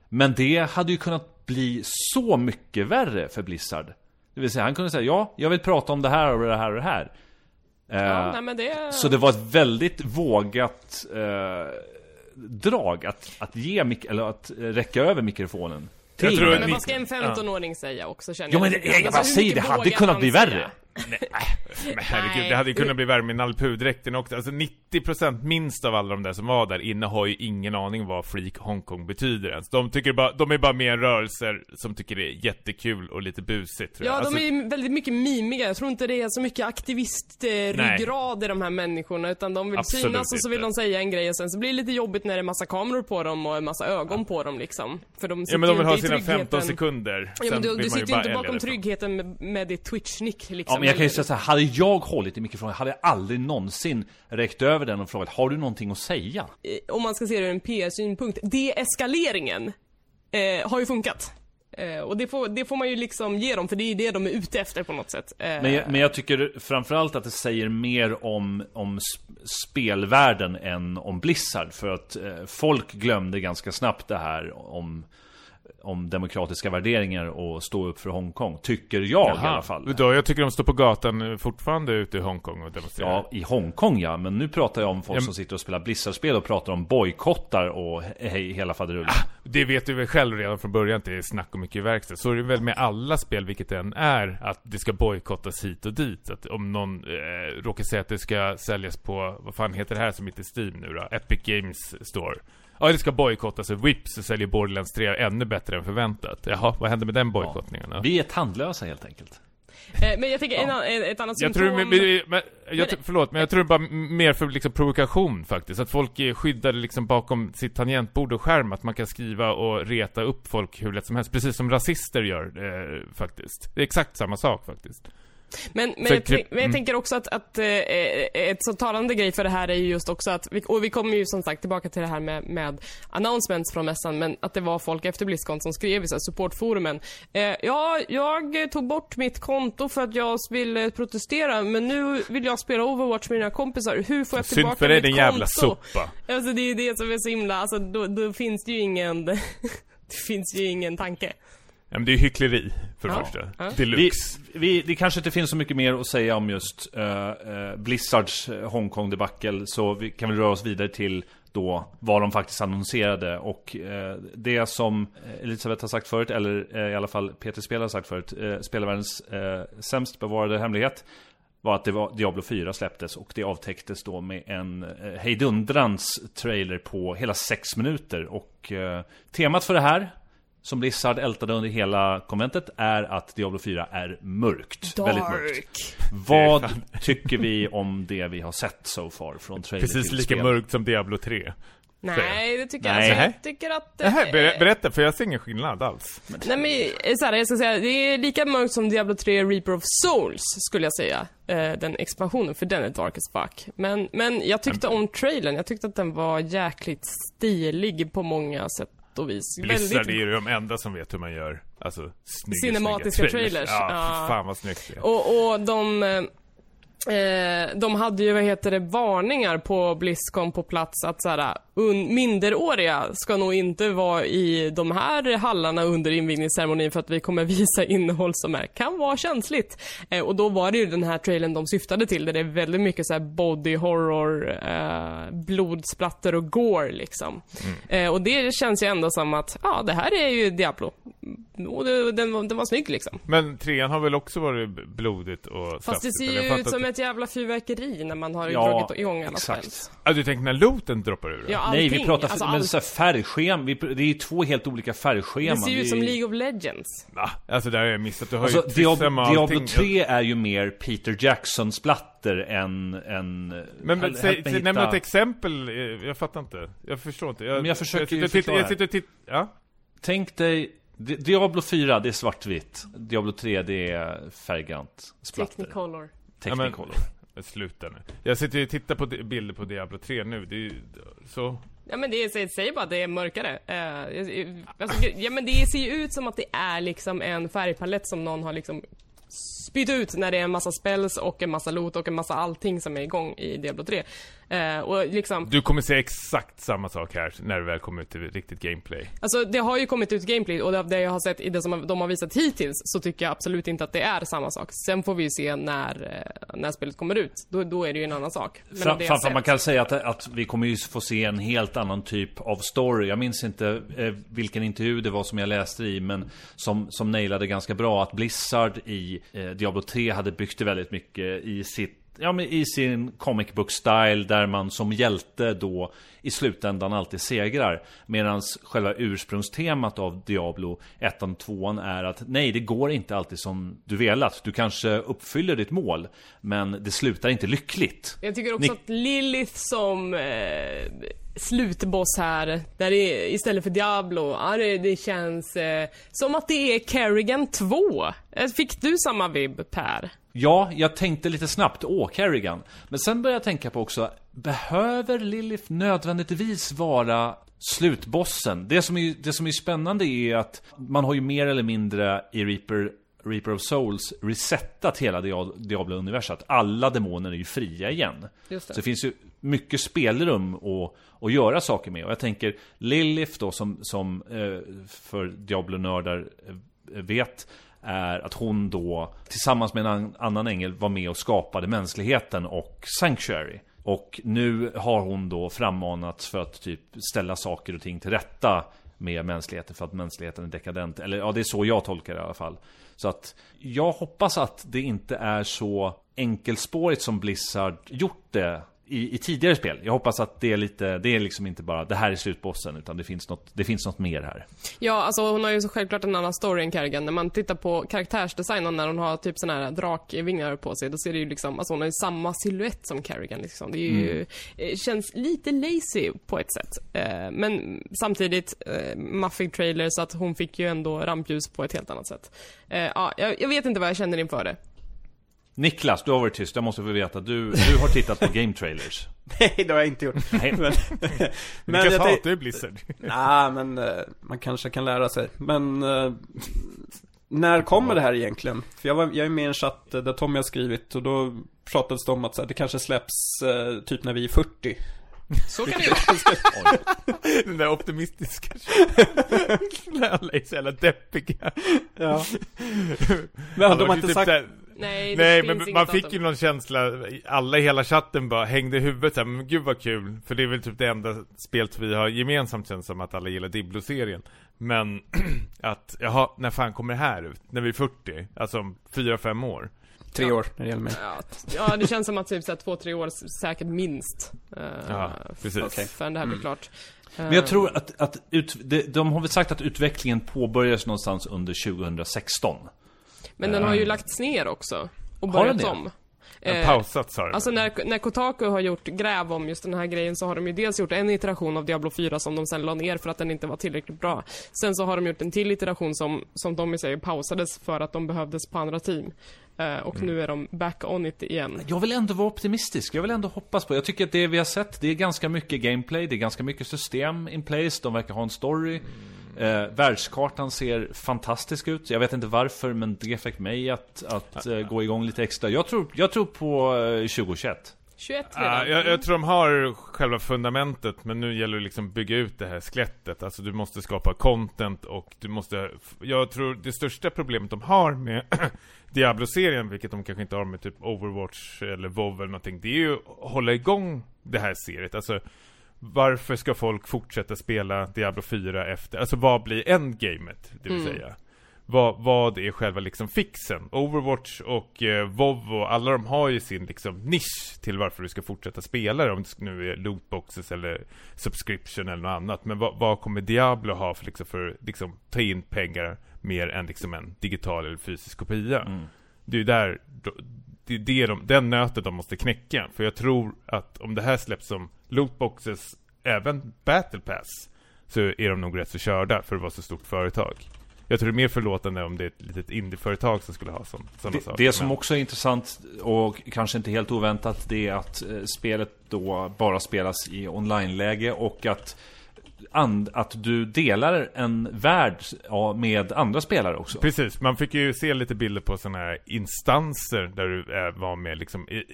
Men det hade ju kunnat bli så mycket värre för Blizzard. Det vill säga, han kunde säga ja, jag vill prata om det här och det här och det här. Eh, Ja, nej men det... så det var ett väldigt vågat eh, drag att, att ge mik- eller att räcka över mikrofonen. Jag tror Men vad ska en 15-åring säga också känner Ja men grann. jag Alltså, bara säger, det hade kunnat bli säga? Värre. Men herregud, Nej. det hade ju kunnat bli värre med nalpudräkten också. Alltså 90% minst av alla de där som var där inne har ju ingen aning vad Freak Hongkong betyder ens. De tycker bara, de är bara mer rörelser som tycker det är jättekul och lite busigt tror jag. Ja, Alltså, de är väldigt mycket mimiga. Jag tror inte det är så mycket aktivist-ryggrad i de här människorna, utan de vill Absolut synas och så vill inte. de säga en grej och sen så blir det lite jobbigt när det är massa kameror på dem och en massa ögon på dem liksom. För de Ja men de sitter vill ha inte i sina tryggheten. 15 sekunder. Ja men du, du sitter ju inte bakom därifrån. tryggheten med, med ditt twitch-nick liksom. Ja, men jag kan ju säga så här, hade jag hållit i mikrofonen hade jag aldrig någonsin räckt över den och frågat Har du någonting att säga? eh, om man ska se det ur en PR-synpunkt, deeskaleringen eh, har ju funkat. Eh, och det får, det får man ju liksom ge dem, för det är det de är ute efter på något sätt. Eh, Men jag, men jag tycker framförallt att det säger mer om, om sp- spelvärlden än om Blizzard För att eh, folk glömde ganska snabbt det här om om demokratiska värderingar och stå upp för Hongkong, tycker jag i alla fall. Då, jag tycker de står på gatan fortfarande ute i Hongkong och demonstrerar. Ja, i Hongkong ja, men nu pratar jag om folk Ja, som sitter och spelar Blizzard-spel och pratar om bojkottar och hej, hela faderullen. Det vet du väl själv redan från början att det är snack och mycket verkstad. Så är det väl med alla spel, vilket det än är, att det ska bojkottas hit och dit. Att om någon eh, råkar säga att det ska säljas på, vad fan heter det här som inte Steam nu då? Epic Games Store. Ja, det ska bojkottas och Whips säljer Borderlands 3 ännu bättre än förväntat. Jaha, vad hände med den bojkottningen då? Vi är tandlösa helt enkelt. eh, men jag tänker en, an- ett annat Jag symptom... tror, men, men, jag, tror- förlåt, men jag tror bara mer för liksom provokation faktiskt. Att folk är skyddade liksom bakom sitt tangentbord och skärm. Att man kan skriva och reta upp folk hur lätt som helst. Precis som rasister gör eh, faktiskt. Det är exakt samma sak faktiskt. Men, men, jag, typ- men jag mm. tänker också att, att eh, ett så talande grej för det här är ju just också att, vi, och vi kommer ju som sagt tillbaka till det här med, med announcements från mässan, men att det var folk efter Blizzcon som skrev i så här supportforumen. Eh, ja, jag tog bort mitt konto för att jag ville protestera, men nu vill jag spela Overwatch med mina kompisar. Hur får jag Synd tillbaka för dig mitt din jävla konto? sopa. Alltså det är ju det som är så himla, alltså då, då finns det ju ingen, det finns ju ingen tanke. Ja, men det är ju hyckleri, för det Ja. första. Ja. Vi, Deluxe. vi, det kanske inte finns så mycket mer att säga om just eh, eh, Blizzards eh, Hongkong-debacle, så vi kan väl röra oss vidare till då vad de faktiskt annonserade och eh, det som Elisabeth har sagt förut, eller eh, i alla fall Peter Spel har sagt förut, eh, spelarvärldens eh, sämst bevarade hemlighet var att det var Diablo 4 släpptes och det avtäcktes då med en hejdundrans trailer på hela sex minuter och eh, temat för det här som Blizzard ältade under hela konventet är att Diablo 4 är mörkt. Väldigt mörkt. Vad tycker vi om det vi har sett so far från trailer Precis till lika spel? mörkt som Diablo 3. Nej, det tycker jag Nej. alltså, Jag tycker att... eh, Nähä, ber, berätta, för jag ser ingen skillnad alls. Nej men eh, så här, jag ska säga, det är lika mörkt som Diablo 3 Reaper of Souls, skulle jag säga. Eh, den expansionen, för den är dark as fuck. Men, men jag tyckte om trailern, jag tyckte att den var jäkligt stilig på många sätt och vis. Blizzard är ju de enda som vet hur man gör, alltså, snygga, Cinematiska snygga trailers. Ja, Ja. fy fan vad snyggt det är. Och, och de... eh, Eh, de hade ju, vad heter det, varningar på Blizzcon på plats att såhär, un, minderåriga ska nog inte vara i de här hallarna under invigningsceremonin för att vi kommer visa innehåll som är, kan vara känsligt. Eh, och då var det ju den här trailern de syftade till, där det är väldigt mycket så här body horror, eh, blodsplatter och gore liksom. Eh, och det känns ju ändå som att, ja, det här är ju Diablo. Och det, den, var- den var snygg liksom. Men trean har väl också varit blodigt och Fast det saftigt, ser eller? Jag ju ut som inte. ett jävla fyrverkeri när man har Ja, dragit igång alla exakt. spells. Ja, du tänker när looten droppar ur? Ja, Nej, vi allting. pratar alltså, men så här färgschema, vi, det är ju två helt olika färgscheman. Det ser ju ut som League of Legends. Va? Alltså där har jag missat, du har Alltså, ju Diablo, allting. Diablo 3 är ju mer Peter Jackson-splatter än... än Men, men help säg, hitta- nämn något exempel, eh, jag fattar inte. Jag förstår inte. Jag, Men jag försöker jag, sitter- jag sitter och tittar, ja? Tänk dig, Di- Diablo 4 det är svartvitt. Diablo 3 det är färggrant. Splatter. Technicolor. Technicolor. Men Sluta nu. Jag sitter ju och tittar på bilder på Diablo 3 nu, det är ju så... Ja men det är, säg bara att det är mörkare. Uh, alltså, ja men det ser ju ut som att det är liksom en färgpalett som någon har liksom spytt ut när det är en massa spells och en massa loot och en massa allting som är igång i Diablo 3. Eh, och liksom, Du kommer se exakt samma sak här när det väl kommer ut till riktigt gameplay. alltså det har ju kommit ut gameplay och av det jag har sett i det som de har visat hittills så tycker jag absolut inte att det är samma sak. Sen får vi ju se när, eh, när spelet kommer ut. Då, då är det ju en annan sak. Men av Fram, det jag framför sett- man kan säga att, att vi kommer ju få se en helt annan typ av story. Jag minns inte eh, vilken intervju det var som jag läste i, men som, som nailade ganska bra att Blizzard i eh, Diablo 3 hade byggt det väldigt mycket i sitt Ja men i sin comic book style där man som hjälte då i slutändan alltid segrar. Medan själva ursprungstemat av Diablo 1 och 2 är att nej, det går inte alltid som du velat. Du kanske uppfyller ditt mål, men det slutar inte lyckligt. Jag tycker också Ni- att Lilith som eh, slutboss här, där det istället för Diablo, ja, det, det känns eh, som att det är Kerrigan 2. Eh, Fick du samma vibb Per? Ja, jag tänkte lite snabbt, åh, Kerrigan. Men sen började jag tänka på också, behöver Lilith nödvändigtvis vara slutbossen? Det som, är, det som är spännande är att man har ju mer eller mindre i Reaper, Reaper of Souls resetat hela Dia- Diablo-universat. Alla demoner är ju fria igen. Just det. Så det finns ju mycket spelrum att, att göra saker med. Och jag tänker Lilith då som, som eh, för Diablo-nördar eh, vet är att hon då tillsammans med en annan ängel var med och skapade mänskligheten och Sanctuary. Och nu har hon då frammanats för att typ ställa saker och ting till rätta med mänskligheten för att mänskligheten är dekadent. Eller ja, det är så jag tolkar det i alla fall. Så att jag hoppas att det inte är så enkelspårigt som Blizzard gjort det i, i tidigare spel. Jag hoppas att det är lite, det är liksom inte bara det här är slutbossen utan det finns något, det finns något mer här. Ja, alltså hon har ju så självklart en annan story än Kerrigan. När man tittar på karaktärsdesignen när hon har typ såna här drakvingar på sig, då ser det ju liksom, alltså hon har ju samma silhuett som Kerrigan liksom. Det är ju, eh, känns lite lazy på ett sätt. Eh, men samtidigt, eh, maffig trailer så att hon fick ju ändå rampljus på ett helt annat sätt. Ja, jag vet inte vad jag känner inför det. Niklas, du har varit tyst. Jag måste få veta. Du, du har tittat på game trailers. Nej, det har jag inte gjort. Nej. Men, men jag hatar ju Blizzard? Nej, men eh, man kanske kan lära sig. Men eh, när kommer det här egentligen? För jag, var, jag är med i en chatt eh, där Tommy har skrivit och då pratades det om att så här, det kanske släpps eh, typ när vi är 40. Så kan det vara. Den där optimistiska alla är så jävla deppiga. Ja. Men Alla de inte typ sagt... där- Nej, det Nej men man datum. fick ju någon känsla, alla i hela chatten bara hängde i huvudet såhär, men gud vad kul För det är väl typ det enda spelet vi har gemensamt känns som att alla gillar Diblo-serien Men att, jaha, när fan kommer det här ut? När vi är 40? Alltså om 4-5 år? Tre Ja. år när det gäller mig. Ja, det känns som att typ så här, två, tre år säkert minst. Uh, Ja, precis. Okej. Förrän det här blir klart. Men jag tror att, att ut, de, de har väl sagt att utvecklingen påbörjas någonstans under 2016. Men den har ju lagts ner också. Och börjat om. Eh, pausat sa du Alltså när, när Kotaku har gjort gräv om just den här grejen så har de ju dels gjort en iteration av Diablo 4 som de sen la ner för att den inte var tillräckligt bra. Sen så har de gjort en till iteration som, som Tommy säger pausades för att de behövdes på andra team. Eh, och Mm. nu är de back on it igen. Jag vill ändå vara optimistisk, jag vill ändå hoppas på Jag tycker att det vi har sett, det är ganska mycket gameplay, det är ganska mycket system in place, de verkar ha en story eh, Världskartan ser fantastisk ut, jag vet inte varför men det fick mig att, att eh, gå igång lite extra. Jag tror, jag tror på eh, 2021 21 Ja, redan. jag, jag tror de har själva fundamentet Men nu gäller det liksom att bygga ut det här skelettet. Alltså du måste skapa content och du måste Jag tror det största problemet de har med Diablo-serien Vilket de kanske inte har med typ Overwatch eller WoW eller någonting Det är ju att hålla igång det här seriet. Alltså Varför ska folk fortsätta spela Diablo 4 efter Alltså vad blir endgamet Det vill Mm. säga vad, vad är själva liksom fixen? Overwatch och eh, WoW och alla de har ju sin liksom nisch till varför du ska fortsätta spela det. Om det nu är lootboxes eller subscription eller något annat. Men vad, vad kommer Diablo ha för liksom för liksom ta in pengar mer än liksom en digital eller fysisk kopia? Mm. Det är ju där, det är det de, den nöten de måste knäcka. För jag tror att om det här släpps som lootboxes, även battle pass, så är de nog rätt så körda för att vara så stort företag. Jag tror det är mer förlåtande om det är ett litet indieföretag som skulle ha sån, sådana Det, saker. det som också är intressant och kanske inte helt oväntat Det är att eh, spelet då bara spelas i online-läge och att and, att du delar en värld ja, med andra spelare också Precis, man fick ju se lite bilder på sådana här instanser där du eh, var med liksom i, i,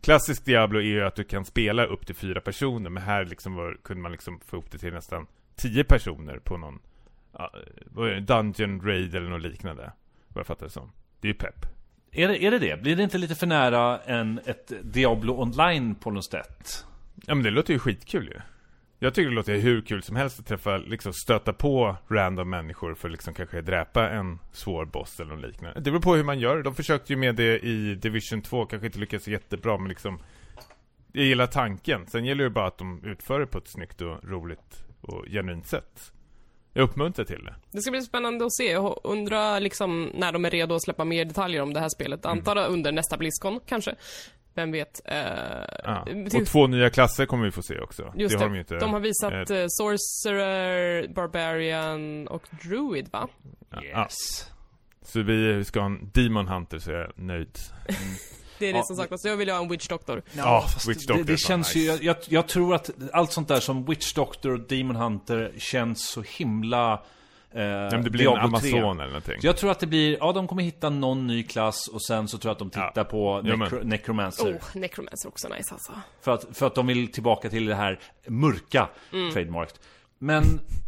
Klassisk Diablo är ju att du kan spela upp till fyra personer Men här liksom var, kunde man liksom få upp det till nästan tio personer på någon det, Dungeon Raid eller något liknande Vad jag fattar det som Det är ju pepp Är det, är det det? Blir det inte lite för nära än ett Diablo online på något sätt? Ja men det låter ju skitkul ju Jag tycker det låter hur kul som helst att träffa, liksom stöta på random människor för liksom kanske dräpa en svår boss eller något liknande Det beror på hur man gör, de försökte ju med det i Division 2, kanske inte lyckades jättebra men liksom Jag gillar tanken, sen gäller det bara att de utför det på ett snyggt och roligt och genuint sätt Jag uppmuntrar till det Det ska bli spännande att se. Jag undrar liksom när de är redo att släppa mer detaljer om det här spelet. Mm. Antar under nästa Blizzcon, kanske. Vem vet? Eh, ja. Och två nya klasser kommer vi få se också Just det det, har de ju inte de har visat eh, eh, Sorcerer, Barbarian och Druid, va? ja. Så vi ska ha en Demon Hunter så är jag nöjd Det är det Ja, som saknas. Jag vill ju ha en Witch Doctor. Ja, fast Witch det, Doctor är det fan känns ju, nice. jag, jag tror att allt sånt där som Witch Doctor och Demon Hunter känns så himla eh, Ja, men det blir en Diablo 3. Amazon eller någonting Så jag tror att det blir, ja de kommer hitta någon ny klass och sen så tror jag att de tittar Ja. på necro, Necromancer. Oh, Necromancer också nice alltså. För, att, för att de vill tillbaka till det här mörka Mm. trademarket. Men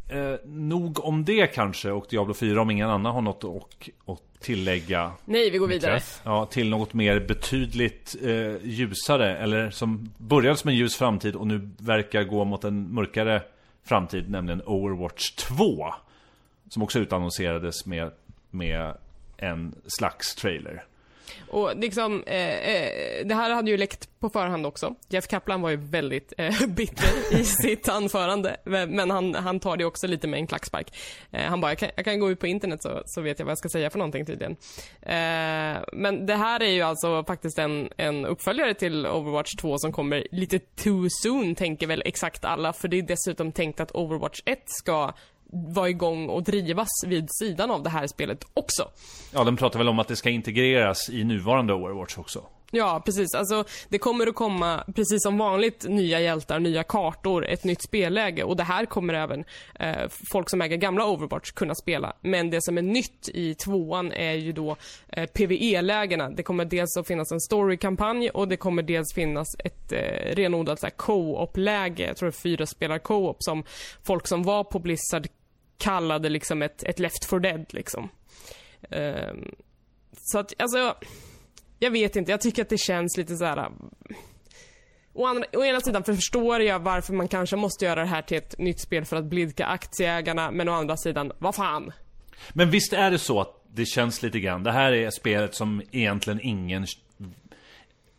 eh, nog om det kanske och Diablo 4 om ingen annan har något att, att tillägga. Nej, vi går vidare. Niklas? Ja, till något mer betydligt eh, ljusare, eller som började som en ljus framtid och nu verkar gå mot en mörkare framtid, nämligen Overwatch 2. Som också utannonserades med, med en slags trailer. Och liksom, eh, eh, det här hade ju läckt på förhand också. Jeff Kaplan var ju väldigt eh, bitter i sitt anförande. Men han, han tar det också lite med en klackspark. Eh, han bara, jag kan, jag kan gå ut på internet så, så vet jag vad jag ska säga för någonting tydligen. Eh, men det här är ju alltså faktiskt en, en uppföljare till Overwatch 2 som kommer lite too soon, tänker väl exakt alla. För det är dessutom tänkt att Overwatch 1 ska vara igång och drivas vid sidan av det här spelet också. Ja, de pratar väl om att det ska integreras i nuvarande Overwatch också. Ja, precis. Alltså, det kommer att komma, precis som vanligt, nya hjältar, nya kartor, ett nytt spelläge. Och det här kommer även eh, folk som äger gamla Overwatch kunna spela. Men det som är nytt i tvåan är ju då eh, PVE-lägena. Det kommer dels att finnas en story-kampanj och det kommer dels finnas ett eh, renodlat co-op-läge. Jag tror det är fyra spelar co-op som folk som var på Blizzard kallade liksom ett, ett Left for Dead liksom. Um, så att, alltså... Jag vet inte, jag tycker att det känns lite så här. Å, andra, å ena sidan förstår jag varför man kanske måste göra det här till ett nytt spel för att blidka aktieägarna, men å andra sidan, vad fan? Men visst är det så att det känns lite grann, det här är spelet som egentligen ingen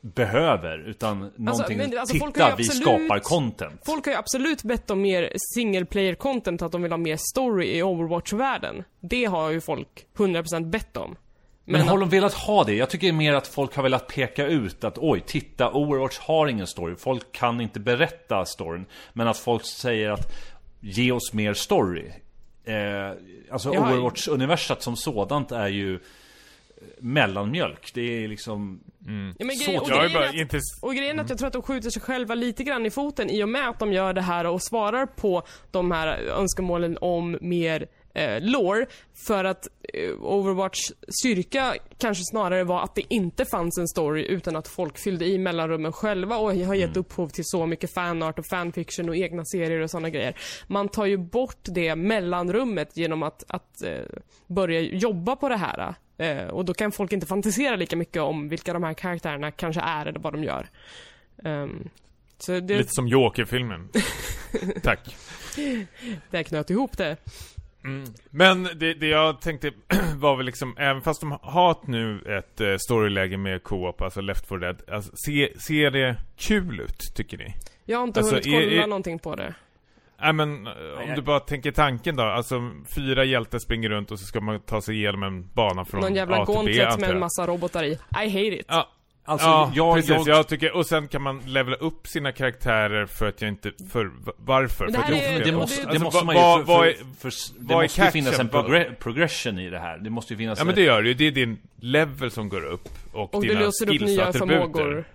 behöver, utan någonting, men alltså, folk har titta vi absolut- skapar content. Folk har ju absolut bett om mer single player content, att de vill ha mer story i Overwatch-världen. Det har ju folk 100% bett om. Men, att- har de velat ha det? Jag tycker mer att folk har velat peka ut att oj, titta, Overwatch har ingen story. Folk kan inte berätta storyn. Men att folk säger att ge oss mer story. Eh, alltså Ja. Overwatch-universat som sådant är ju mellanmjölk. Det är liksom... Ja, men Så grej, och, grejen att, inte... och grejen är att jag tror att de skjuter sig själva lite grann i foten i och med att de gör det här och svarar på de här önskemålen om mer eh, lore. För att eh, Overwatch styrka kanske snarare var att det inte fanns en story utan att folk fyllde i mellanrummen själva och har gett upphov till så mycket fanart och fanfiction och egna serier och sådana grejer. Man tar ju bort det mellanrummet genom att, att eh, börja jobba på det här. Eh, och då kan folk inte fantisera lika mycket om vilka de här karaktärerna kanske är eller vad de gör. Så det, Lite som Joker-filmen. Tack. det knöt ihop det. Men det, det jag tänkte var väl liksom, även fast de har nu ett eh, storyläge med co-op, alltså Left 4 Dead, alltså, se, ser det kul ut, tycker ni? Jag har inte Alltså, hunnit är- kolla är- någonting på det. Nej men, eh, om du bara tänker tanken då, alltså fyra hjältar springer runt och så ska man ta sig igenom en bana från Någon jävla A till B, gauntlet antar med en massa robotar i. I hate it. Ja, Alltså, ja jag, precis, jag, jag... tycker, och sen kan man levela upp sina karaktärer för att jag inte, för varför? Men det för att här jag är- det måste, det Alltså, måste man ju, för, för, för, det måste ju finnas en progre progression i det här. Det måste ju finnas Ja men det gör det ju, det är din level som går upp och, Och du dina löser upp skills och nya attributer. förmågor.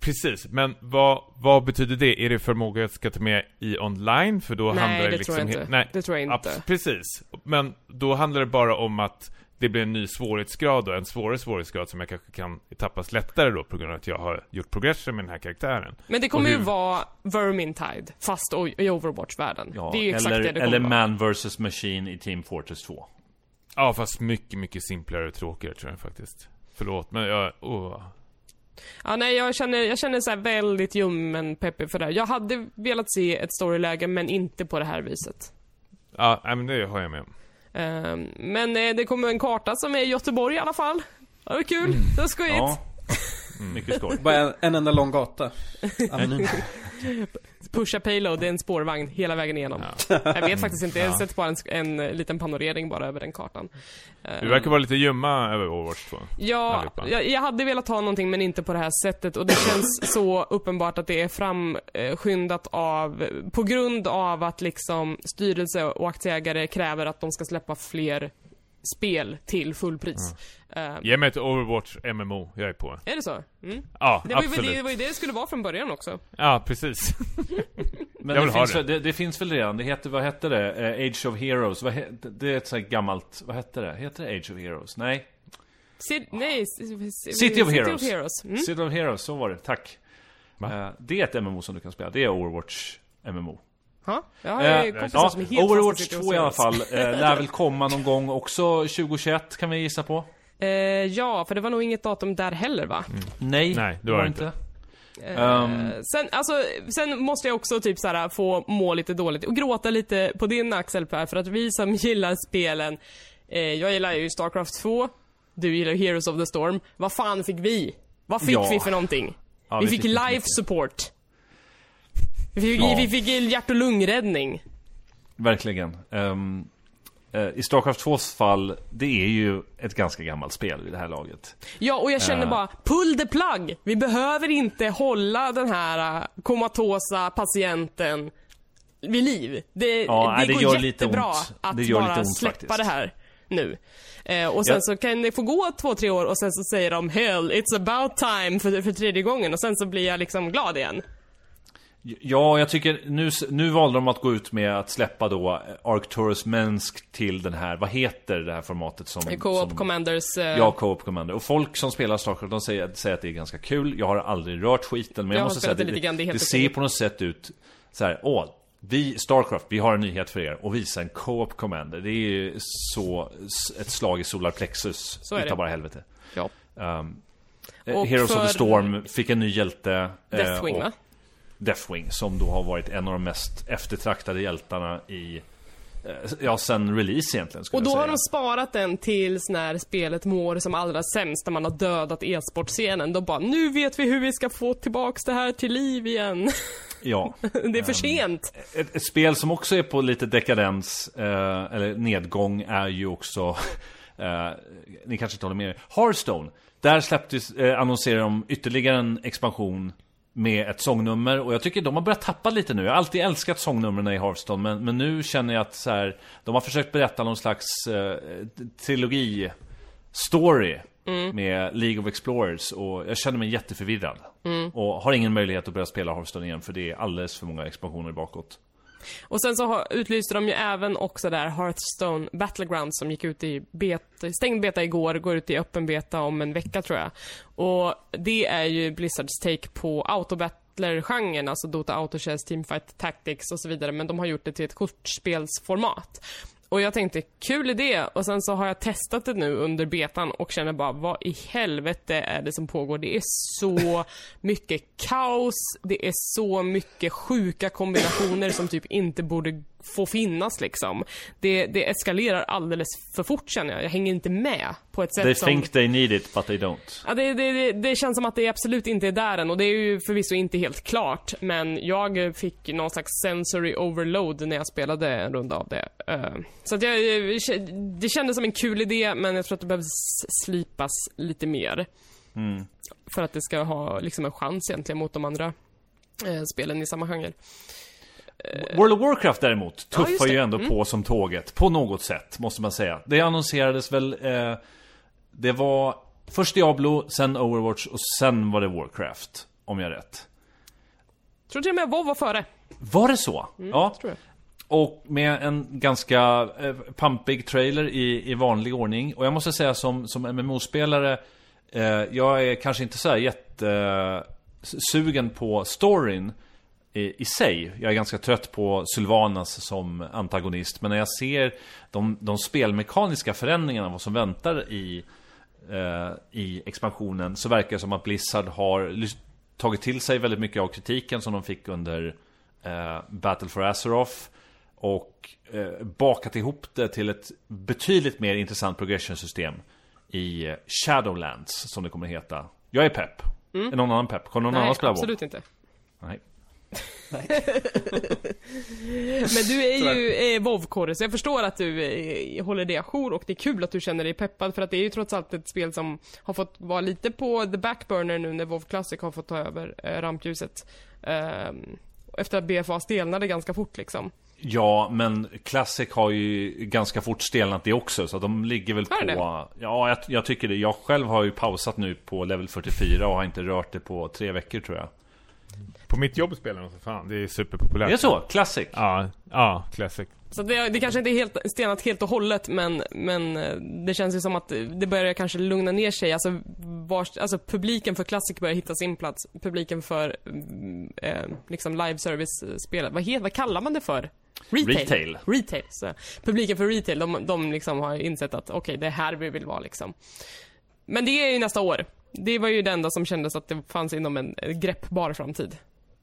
Precis, men vad, vad betyder det? Är det förmåga jag ska ta med i online? För då handlar Nej, det det liksom... tror jag he- inte. Nej, Det tror jag inte. abs- precis. Men då handlar det bara om att det blir en ny svårighetsgrad då, en svårare svårighetsgrad som jag kanske kan tappas lättare då på grund av att jag har gjort progression med den här karaktären. Men det kommer Och ju hur- vara Vermintide, fast i Overwatch-världen. Ja, det är ju exakt eller, det det kommer eller. Man vs Machine i Team Fortress 2. Ja, fast mycket, mycket simplare och tråkigare tror jag faktiskt. Förlåt, men jag... Åh. Ja, nej, jag känner, jag känner så här väldigt ljummen peppig för det. här. Jag hade velat se ett storyläge, men inte på det här viset. Ja, men det har jag med. Ehm, men eh, det kommer en karta som är i Göteborg i alla fall. Det är kul. Det är skojigt. Ja. Mycket skoj. Bara en, en enda lång gata. Anonym. Pusha payload, det är en spårvagn hela vägen igenom. Jag vet faktiskt inte, jag har sett bara en, en eh, liten panorering bara över den kartan. Du verkar vara lite ljumma över Overwatch 2. Ja, jag, jag hade velat ha någonting men inte på det här sättet och det känns så uppenbart att det är framskyndat av, på grund av att liksom styrelse och aktieägare kräver att de ska släppa fler spel till fullpris. Eh, Ge mig ett Overwatch MMO, jag är på. Är det så? Mm. Ja, Det var, ju, absolut. det, det var ju det det skulle vara från början också. Ja, precis. Men Jag det vill ha finns, det. väl- det. Det finns väl redan, det heter, vad hette det? Eh, Age of Heroes, vad he, det är ett sånt här gammalt, vad hette det? Heter det Age of Heroes? Nej? City, nej, c- c- City of Heroes. Heroes. Mm. City of Heroes, så var det, tack. Va? Eh, det är ett MMO som du kan spela, det är Overwatch MMO. Ha? Jag Eh, ja, som är helt Overwatch i City of 2 i alla fall, eh, lär väl komma någon gång också 2021 kan vi gissa på? Eh, ja, för det var nog inget datum där heller va? Nej, Nej, det var det inte. Ehm. sen, alltså, sen måste jag också typ såhär få må lite dåligt och gråta lite på din axel Per, för att vi som gillar spelen, eh, jag gillar ju Starcraft 2, du gillar Heroes of the Storm, vad fan fick vi? Vad fick Ja. vi för någonting? Ja, vi, fick, inte life mycket. support. Vi fick, Ja. vi fick hjärt och lungräddning. Verkligen. Ehm, eh, I Starcraft 2s fall, det är ju ett ganska gammalt spel vid det här laget. Ja, och jag känner Eh. bara, pull the plug! Vi behöver inte hålla den här eh, komatosa patienten vid liv. Det, Ja, det det går gör lite jättebra ont. att bara ont släppa faktiskt. det här nu. Eh, och sen Ja. så kan det få gå två, tre år och sen så säger de Hell, it's about time för, för tredje gången och sen så blir jag liksom glad igen. Ja, jag tycker nu, nu valde de att gå ut med att släppa då Arcturus Mensk till den här, vad heter det här formatet som... Co-op som, Commanders. Eh, Ja, Co-op Commander. Och folk som spelar Starcraft, de säger, säger att det är ganska kul. Jag har aldrig rört skiten, men jag, Jag måste säga att det, det det det, ser på något sätt ut så här, åh, vi, Starcraft, vi har en nyhet för er och visa en Co-op Commander. Det är ju så, ett slag i solar plexus. Så är det. Bara helvete. ja. Um, Och Heroes of the Storm fick en ny hjälte. eh, Deathwing och- va? Deathwing som då har varit en av de mest eftertraktade hjältarna i eh, Ja, sen release egentligen skulle Och då har de sparat den tills när spelet mår som allra sämst, när man har dödat e-sportscenen. De bara, nu vet vi hur vi ska få tillbaks det här till liv igen. Ja. det är för sent. Ett, ett spel som också är på lite dekadens, eh, eller nedgång, är ju också eh, Ni kanske inte håller med Hearthstone Där släpptes, eh, annonserade de ytterligare en expansion Med ett sångnummer. Och jag tycker de har börjat tappa lite nu. Jag har alltid älskat sångnumren i Hearthstone men, men nu känner jag att så här, De har försökt berätta någon slags eh, trilogi Story med League of Explorers. Och jag känner mig jätteförvirrad. Och har ingen möjlighet att börja spela Hearthstone igen för det är alldeles för många expansioner bakåt. Och sen så har, utlyste de ju även också där Hearthstone Battlegrounds som gick ut i beta, stängd beta igår, går ut i öppen beta om en vecka tror jag. Och det är ju Blizzards take på autobattler-genren, alltså Dota Autochess, Teamfight Tactics och så vidare, men de har gjort det till ett kortspelsformat. Och jag tänkte, kul idé, och sen så har jag testat det nu under betan och känner bara, vad i helvete är det som pågår? Det är så mycket kaos, det är så mycket sjuka kombinationer som typ inte borde få finnas liksom. Det, det eskalerar alldeles för fort känner jag, jag hänger inte med på ett sätt They som... think they need it but they don't. Ja, det, det, det, känns som att det absolut inte är där än och det är ju förvisso inte helt klart. Men jag fick någon slags sensory overload när jag spelade en runda av det. Eh, Så att jag, det kändes som en kul idé men jag tror att det behövs slipas lite mer. För att det ska ha liksom en chans egentligen mot de andra eh, spelen i samma genre. World of Warcraft däremot Ja, tuffar ju det. ändå på som tåget. På något sätt, måste man säga. Det annonserades väl... Eh, det var först Diablo, sen Overwatch och sen var det Warcraft. Om jag har rätt. tror till och med WoW var före. Var det så? ja. tror jag. Och med en ganska eh, pampig trailer i, i vanlig ordning. Och jag måste säga som, som MMO-spelare, eh, jag är kanske inte så här jätte eh, sugen på storyn i, sig. Jag är ganska trött på Sylvanas som antagonist. Men när jag ser de, de spelmekaniska förändringarna, vad som väntar i, eh, i expansionen, så verkar det som att Blizzard har tagit till sig väldigt mycket av kritiken som de fick under eh, Battle for Azeroth och eh, bakat ihop det till ett betydligt mer intressant progression-system i eh, Shadowlands, som det kommer heta. Jag är pepp. Är någon annan pepp? Kommer någon Nej, annan spela absolut inte. Nej. Men du är ju eh, WoW-korre, så jag förstår att du eh, håller det ajour och det är kul att du känner dig peppad för att det är ju trots allt ett spel som har fått vara lite på the backburner nu när WoW Classic har fått ta över eh, rampljuset. Ehm, efter att BFA stelnade ganska fort liksom. Ja, men Classic har ju ganska fort stelnat det också, så de ligger väl på... det? Ja, jag, jag tycker det. Jag själv har ju pausat nu på level 44 och har inte rört det på tre veckor tror jag. På mitt jobb spelar de så fan, det är superpopulärt. Är det så? Classic? Ja, ja, classic. Så det, det kanske inte är helt stenat helt och hållet men, men eh, det känns ju som att det börjar kanske lugna ner sig. Alltså, vars, alltså publiken för Classic börjar hitta sin plats. Publiken för mm, eh, liksom live service-spelet. Vad, heter, vad kallar man det för? Retail. Retail. Retail. Så, publiken för retail, de, de liksom har insett att okej, det är här vi vill vara liksom. Men det är ju nästa år. Det var ju det enda som kändes att det fanns inom en eh, greppbar framtid.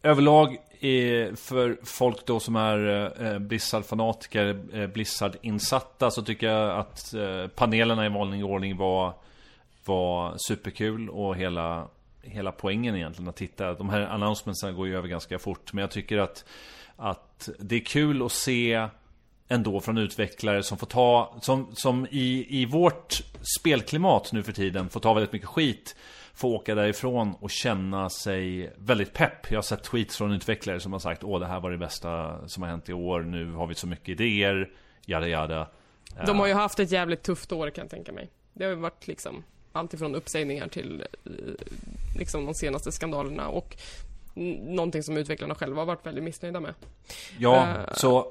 Överlag eh, för folk då som är eh, eh, Blizzard-fanatiker, Blizzard-insatta så tycker jag att panelerna i vanlig ordning var, var superkul och hela, hela poängen egentligen att titta. De här announcementsen går ju över ganska fort men jag tycker att, att det är kul att se ändå från utvecklare som får ta, som, som i, i vårt spelklimat nu för tiden får ta väldigt mycket skit Få åka därifrån och känna sig väldigt pepp. Jag har sett tweets från utvecklare som har sagt Åh det här var det bästa som har hänt i år. Nu har vi så mycket idéer. Jada jada. De har ju haft ett jävligt tufft år kan jag tänka mig. Det har ju varit liksom alltifrån uppsägningar till eh, liksom de senaste skandalerna och någonting som utvecklarna själva har varit väldigt missnöjda med. Ja, Eh, så...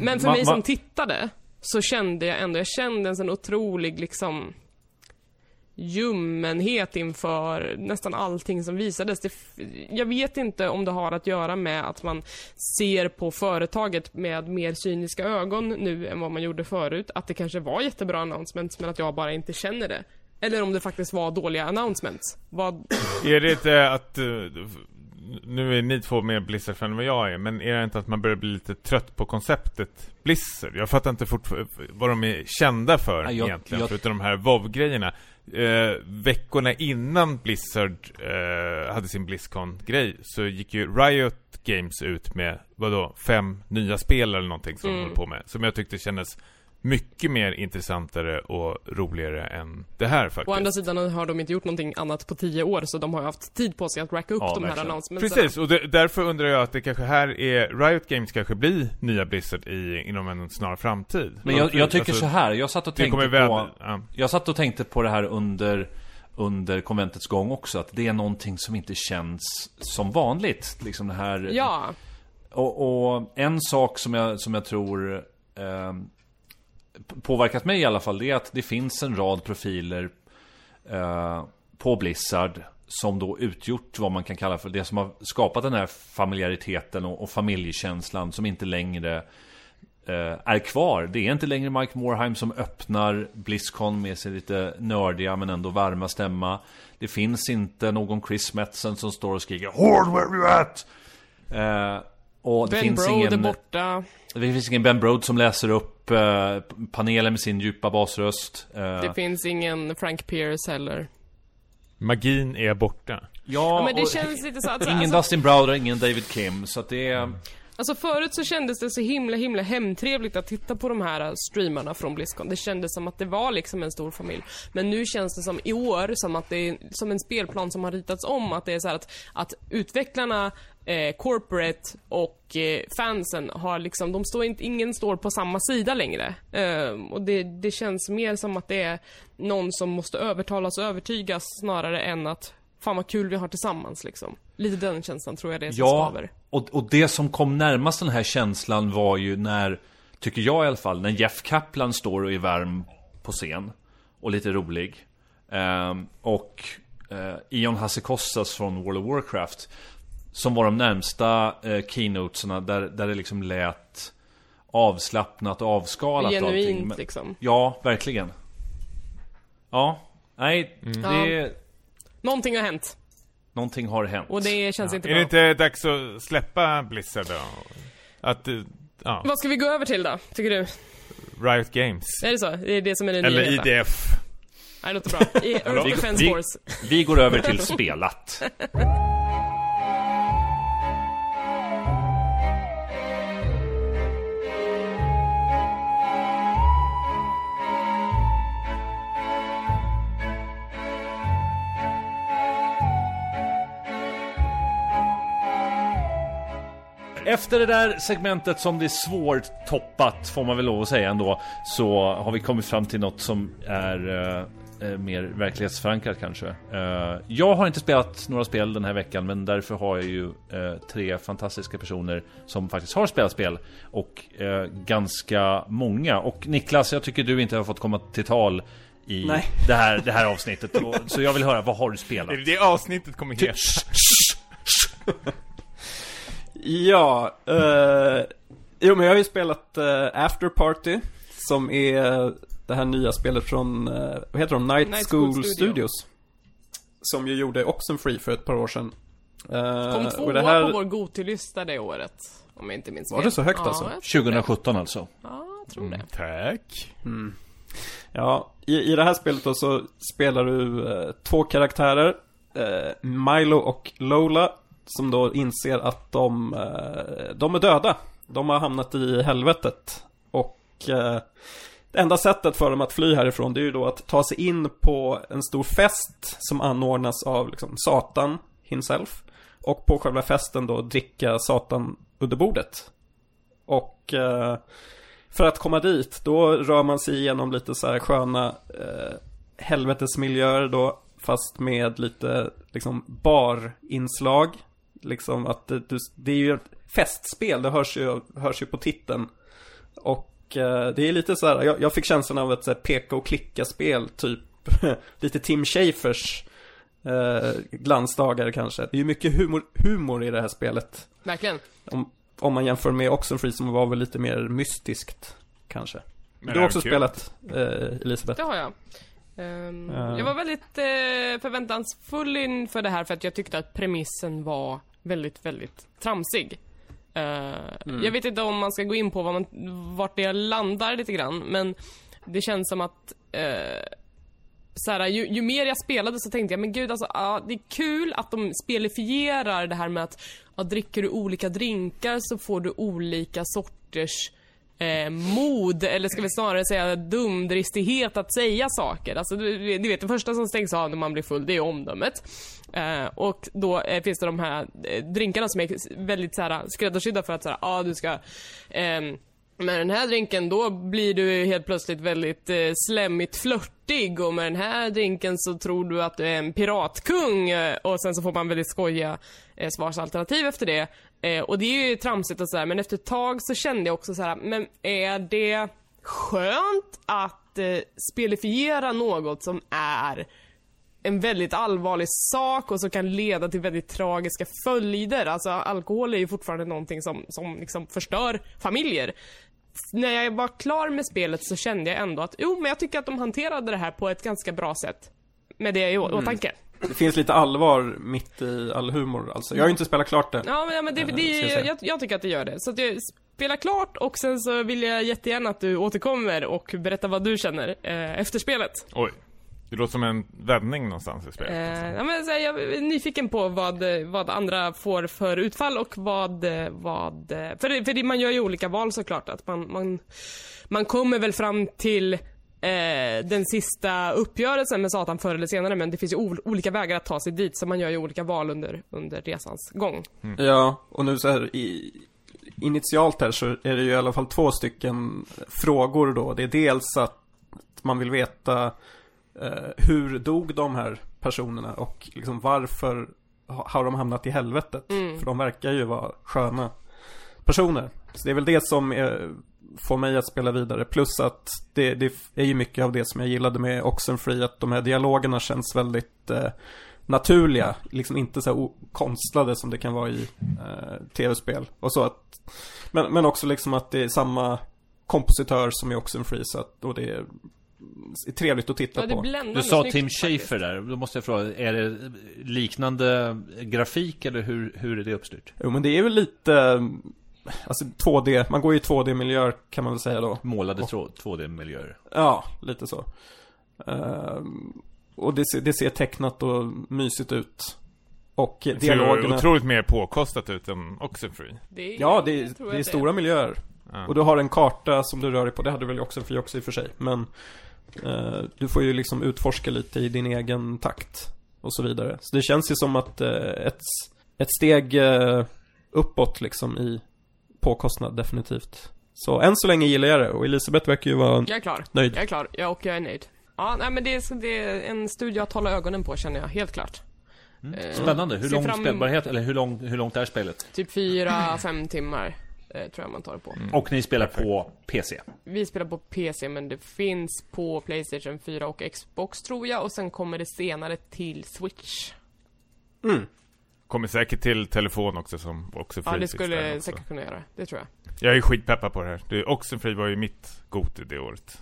Men för mig som tittade så kände jag ändå, jag kände en sån otrolig liksom ljummenhet inför nästan allting som visades. Det, jag vet inte om det har att göra med att man ser på företaget med mer cyniska ögon nu än vad man gjorde förut. Att det kanske var jättebra announcements men att jag bara inte känner det. Eller om det faktiskt var dåliga announcements. Vad... Är det inte att... Eh, nu är ni två mer Blizzard-fan än vad jag är, men är det inte att man börjar bli lite trött på konceptet Blizzard? Jag fattar inte fortfarande vad de är kända för Ja, jag- egentligen, jag- förutom de här WoW-grejerna. Eh, veckorna innan Blizzard eh, hade sin Blizzcon-grej så gick ju Riot Games ut med, vadå, fem nya spel eller någonting som de Mm. håller på med. Som jag tyckte kändes mycket mer intressantare och roligare än det här faktiskt. Å andra sidan har de inte gjort någonting annat på tio år så de har ju haft tid på sig att racka upp Ja, de här announcements. Precis, och det, därför undrar jag att det kanske här är Riot Games kanske blir nya Blizzard i, inom en snar framtid. Men jag, jag tycker Alltså, så här. jag satt och Det tänkte kommer på... väl, ja. Jag satt och tänkte på det här under, under konventets gång också, att det är någonting som inte känns som vanligt. Liksom det här... Ja, Och, och en sak som jag, som jag tror eh, påverkat mig i alla fall, det är att det finns en rad profiler eh, på Blizzard som då utgjort vad man kan kalla för det som har skapat den här familjariteten och, och familjekänslan som inte längre eh, är kvar. Det är inte längre Mike Morheim som öppnar Blizzcon med sin lite nördiga men ändå varma stämma. Det finns inte någon Chris Metzen som står och skriker Hård where you at? Eh, och det Ben finns är ingen... borta. Det finns ingen Ben Brode som läser upp eh, panelen med sin djupa basröst. Eh, Det finns ingen Frank Pierce heller. Magin är borta. ja, Ja, men det och känns lite så att... Ingen alltså, Dustin Browder, ingen David Kim. Så att det är... alltså förut så kändes det så himla himla hemtrevligt att titta på de här äh, streamarna från Blizzcon. Det kändes som att det var liksom en stor familj. Men nu känns det som i år som att det är som en spelplan som har ritats om. Att det är så här att, att utvecklarna, eh, corporate och eh, fansen har liksom, de står inte, ingen står på samma sida längre. Eh, och det, det känns mer som att det är någon som måste övertalas och övertygas snarare än att Fan vad kul vi har tillsammans liksom. Lite den känslan tror jag det är som Ja, skaver. och, och det som kom närmast den här känslan var ju när, tycker jag i alla fall, när Jeff Kaplan står och är varm på scen. Och lite rolig. Ehm, och eh, Ion Hasekostas från World of Warcraft. Som var de närmsta eh, keynotesarna där, där det liksom lät avslappnat och avskalat och allting. Genuint Men- liksom. Ja, verkligen. Ja, nej, det... Någonting har hänt. Någonting har hänt. Och det känns inte Är bra. det inte dags att släppa Blizzard då? Att, eh, ja, Vad ska vi gå över till då, tycker du? Riot Games. Är det så? Det är det som är det Eller nya? IDF. Nej, det låter bra. I Earth Vi- Defense vi- Force. Vi går över till spelat. Efter det där segmentet som det är svårt toppat får man väl lov att säga ändå Så har vi kommit fram till något som är eh, eh, mer verklighetsförankrat kanske eh, Jag har inte spelat några spel den här veckan men därför har jag ju eh, tre fantastiska personer som faktiskt har spelat spel Och eh, ganska många Och Niklas, jag tycker du inte har fått komma till tal i Nej. det här, det här avsnittet Så jag vill höra, vad har du spelat? Är det det avsnittet kommer heta? Ja, eh, jo men jag har ju spelat eh, After Party Som är det här nya spelet från, eh, vad heter de? Night, Night School, School Studio. Studios Som ju gjorde Oxenfree för ett par år sedan Eh, Kom och tvåa det här, på vår Gotylista det året. Om jag inte minns Var fel. det så högt ja, alltså? jag tror det. 2017 alltså Ja, jag tror det. Tack. Ja, i, i det här spelet då så spelar du eh, två karaktärer eh, Milo och Lola som då inser att de, eh, de är döda. De har hamnat i helvetet. Och eh, Det enda sättet för dem att fly härifrån det är ju då att ta sig in på en stor fest Som anordnas av liksom Satan himself. Och på själva festen då dricka Satan under bordet. Och eh, för att komma dit, då rör man sig igenom lite så här sköna eh, helvetesmiljöer då, fast med lite liksom barinslag. Liksom att det, du- det är ju ett festspel, det hörs ju, hörs ju på titeln. Och eh, det är lite så här, jag, jag fick känslan av ett så här, peka och klicka-spel, typ lite Tim Schafers eh, glansdagar kanske. Det är ju mycket humor, humor i det här spelet. Verkligen. Om, om man jämför med Oxenfree som var väl lite mer mystiskt, kanske. Men du har också kul. spelat, eh, Elisabeth. Det har jag. Ehm, Ja. Jag var väldigt eh, förväntansfull inför det här för att jag tyckte att premissen var väldigt, väldigt tramsig. Eh, Jag vet inte om man ska gå in på vad man, vart det landar lite grann, men det känns som att eh, så här, ju, ju mer jag spelade så tänkte jag, men gud alltså, ja, det är kul att de spelifierar det här med att ja, dricker du olika drinkar så får du olika sorters eh, mod, eller ska vi snarare säga dumdristighet att säga saker. Alltså du, du vet, det första som stängs av när man blir full, det är omdömet. Eh, och då eh, finns det de här eh, drinkarna som är väldigt så här, skräddarsydda för att säga, ah, du ska ehm, med den här drinken då blir du helt plötsligt väldigt eh, slemmigt flörtig och med den här drinken så tror du att du är en piratkung eh, och sen så får man väldigt skojiga eh, svarsalternativ efter det. Eh, och det är ju tramsigt och sådär men efter ett tag så kände jag också så här, men är det skönt att eh, spelifiera något som är en väldigt allvarlig sak och som kan leda till väldigt tragiska följder. Alltså alkohol är ju fortfarande någonting som, som liksom förstör familjer. När jag var klar med spelet så kände jag ändå att jo, men jag tycker att de hanterade det här på ett ganska bra sätt. Med det i å- åtanke. Det finns lite allvar mitt i all humor alltså. Jag har ju inte spelat klart det. Ja, men, ja, men det, Eh, det, jag jag, jag tycker att det gör det. Så att jag spelar klart och sen så vill jag jättegärna att du återkommer och berättar vad du känner eh, efter spelet. Oj. Det låter som en vändning någonstans i spelet. Eh, ja, men, så här, jag är nyfiken på vad, vad andra får för utfall och vad... vad för, det- för man gör ju olika val såklart. Att man, man, man kommer väl fram till eh, den sista uppgörelsen med Satan förr eller senare men det finns ju ol- olika vägar att ta sig dit så man gör ju olika val under, under resans gång. Ja, och nu så här i, initialt här så är det ju i alla fall två stycken frågor då. Det är dels att man vill veta eh, hur dog de här personerna och liksom varför ha- har de hamnat i helvetet? För de verkar ju vara sköna personer. Så det är väl det som är, får mig att spela vidare. Plus att det, det är ju mycket av det som jag gillade med Oxenfree, att de här dialogerna känns väldigt eh, naturliga. Liksom inte så konstlade som det kan vara i eh, tv-spel. Och så att, men, men också liksom att det är samma kompositör som i Oxenfree, så att, och det är, är trevligt att titta Ja, det på. Du sa Tim. Schafer där, då måste jag fråga, är det liknande grafik eller hur, hur är det uppstyrt? Jo men det är väl lite, alltså 2D, man går ju i 2D-miljöer kan man väl säga då. Målade 2D-miljöer. Ja, lite så. Ehm, och det ser, det ser tecknat och mysigt ut. Och Det ser dialogerna. otroligt mer påkostat ut än Oxenfree. Det är, Ja, det, är- det är jag stora miljöer. Ja. Och du har en karta som du rör dig på. Det hade väl också Free också i och för sig. Men eh, du får ju liksom utforska lite i din egen takt. Och så vidare. Så det känns ju som att eh, ett, ett steg eh, uppåt liksom i påkostnad definitivt. Så än så länge gillar jag det. Och Elisabeth verkar ju vara Jag är klar. nöjd. Jag är klar. Ja, och jag är nöjd. Ja, nej men det är, det är en studie att hålla ögonen på känner jag, helt klart. Eh, Spännande. Hur lång fram- spelbarhet, eller hur, lång, hur långt är spelet? Typ fyra, fem timmar eh, tror jag man tar det på. Och ni spelar på PC? Vi spelar på PC men det finns på Playstation 4 och Xbox tror jag och sen kommer det senare till Switch. Kommer säkert till telefon också som Oxenfree Ja, det skulle också. säkert kunna göra. Det tror jag. Jag är skitpeppad på det här. Det, Oxenfree var ju mitt Goti det året.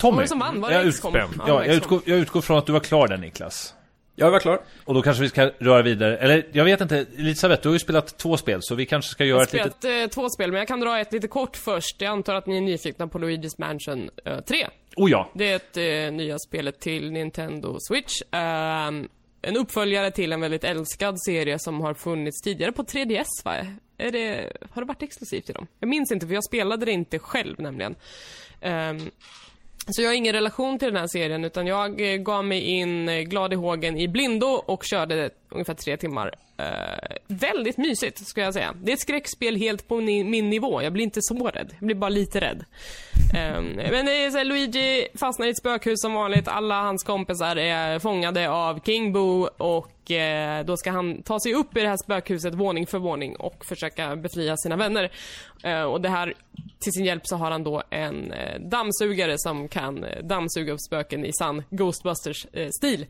Tommy! Det som vann? Var det jag, utgår, Ja, ja, jag, utgår, jag utgår från att du var klar där Niklas. Jag var klar. Och då kanske vi ska röra vidare, eller jag vet inte, Elisabeth, du har ju spelat två spel så vi kanske ska Jag göra har ett litet... spelat eh, två spel men jag kan dra ett lite kort först. Jag antar att ni är nyfikna på Luigi's Mansion eh, 3. Oh ja! Det är ett eh, nya spelet till Nintendo Switch. Ehm, en uppföljare till en väldigt älskad serie som har funnits tidigare på 3DS va? Är det, har det varit exklusivt till dem? Jag minns inte för jag spelade det inte själv nämligen. Um, så jag har ingen relation till den här serien utan jag eh, gav mig in eh, glad i hågen i blindo och körde ungefär tre timmar. Eh, väldigt mysigt, ska jag säga. Det är ett skräckspel helt på ni- min nivå. Jag blir inte så rädd. Jag blir bara lite rädd. Eh, men det är så här, Luigi fastnar i ett spökhus som vanligt. Alla hans kompisar är fångade av King Boo och eh, då ska han ta sig upp i det här spökhuset våning för våning och försöka befria sina vänner. Eh, och det här, till sin hjälp så har han då en eh, dammsugare som kan eh, dammsuga upp spöken i sann Ghostbusters-stil. Eh,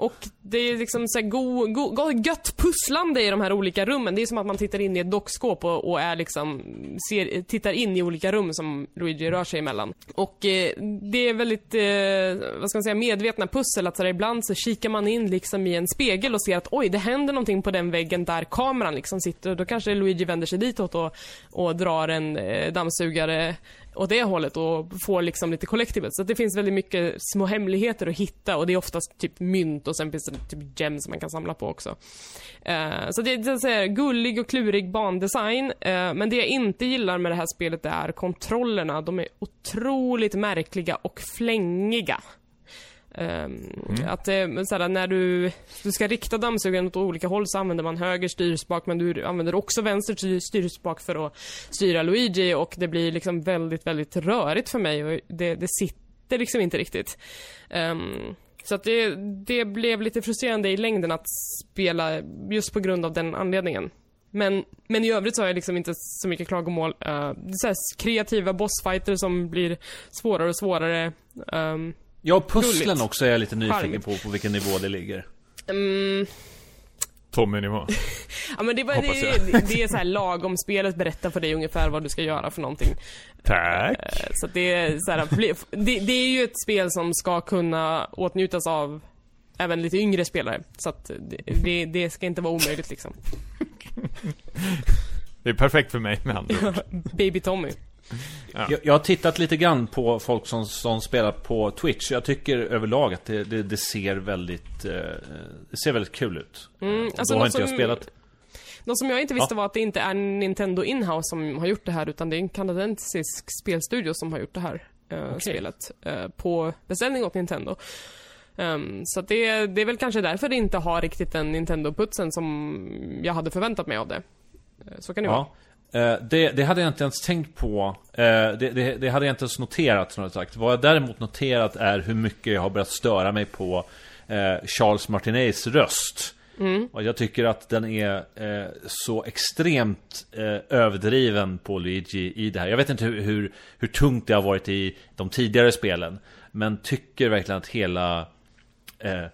och det är liksom så här go, go, go, gött pusslande i de här olika rummen. Det är som att man tittar in i ett dockskåp och, och är liksom, ser, tittar in i olika rum som Luigi rör sig emellan. Och eh, det är väldigt, eh, vad ska man säga, medvetna pussel. Att så här, ibland så kikar man in liksom i en spegel och ser att oj, det händer någonting på den väggen där kameran liksom sitter. Och då kanske Luigi vänder sig ditåt och, och drar en eh, dammsugare åt det hållet och får liksom lite collectibles. Så det finns väldigt mycket små hemligheter att hitta och det är oftast typ mynt och sen finns det typ gems man kan samla på också. Uh, så det är så här, gullig och klurig bandesign. Uh, men det jag inte gillar med det här spelet är kontrollerna. De är otroligt märkliga och flängiga. Um, Att eh, men när du, du ska rikta dammsugaren åt olika håll så använder man höger styrspak men du använder också vänster styr- styrspak för att styra Luigi och det blir liksom väldigt, väldigt rörigt för mig och det, det sitter liksom inte riktigt. Ehm, så att det, det blev lite frustrerande i längden att spela just på grund av den anledningen. Men, men i övrigt så har jag liksom inte så mycket klagomål. Uh, så kreativa bossfighter som blir svårare och svårare. Ehm, Ja, pusslen Gulligt. också är jag lite nyfiken på, på vilken nivå det ligger. mm, Tommy-nivå. Ja men det, var, det, det är så här lagom spelet berättar för dig ungefär vad du ska göra för någonting. Tack. Eh, Så det är så här, det, det är ju ett spel som ska kunna åtnjutas av även lite yngre spelare. Så att det, det, det ska inte vara omöjligt liksom. Det är perfekt för mig med andra ord. Baby Tommy. Jag, jag har tittat lite grann på folk som, som spelar på Twitch. Jag tycker överlag att det, det, det ser väldigt eh, Det ser väldigt kul ut. Mm, alltså Då har något inte jag som- spelat. Något som jag inte visste var att det inte är Nintendo Inhouse som har gjort det här utan det är en kanadensisk spelstudio som har gjort det här eh, spelet eh, på beställning åt Nintendo. Ehm, så det, det är väl kanske därför det inte har riktigt den Nintendo-putsen som jag hade förväntat mig av det. Eh, Så kan det vara. Ja. Eh, det, det hade jag inte ens tänkt på. Eh, det, det, det hade jag inte ens noterat, jag sagt. Vad jag däremot noterat är hur mycket jag har börjat störa mig på eh, Charles Martinets röst. Och jag tycker att den är eh, så extremt eh, överdriven på Luigi i det här. Jag vet inte hur, hur, hur tungt det har varit i de tidigare spelen. Men tycker verkligen att hela... Eh,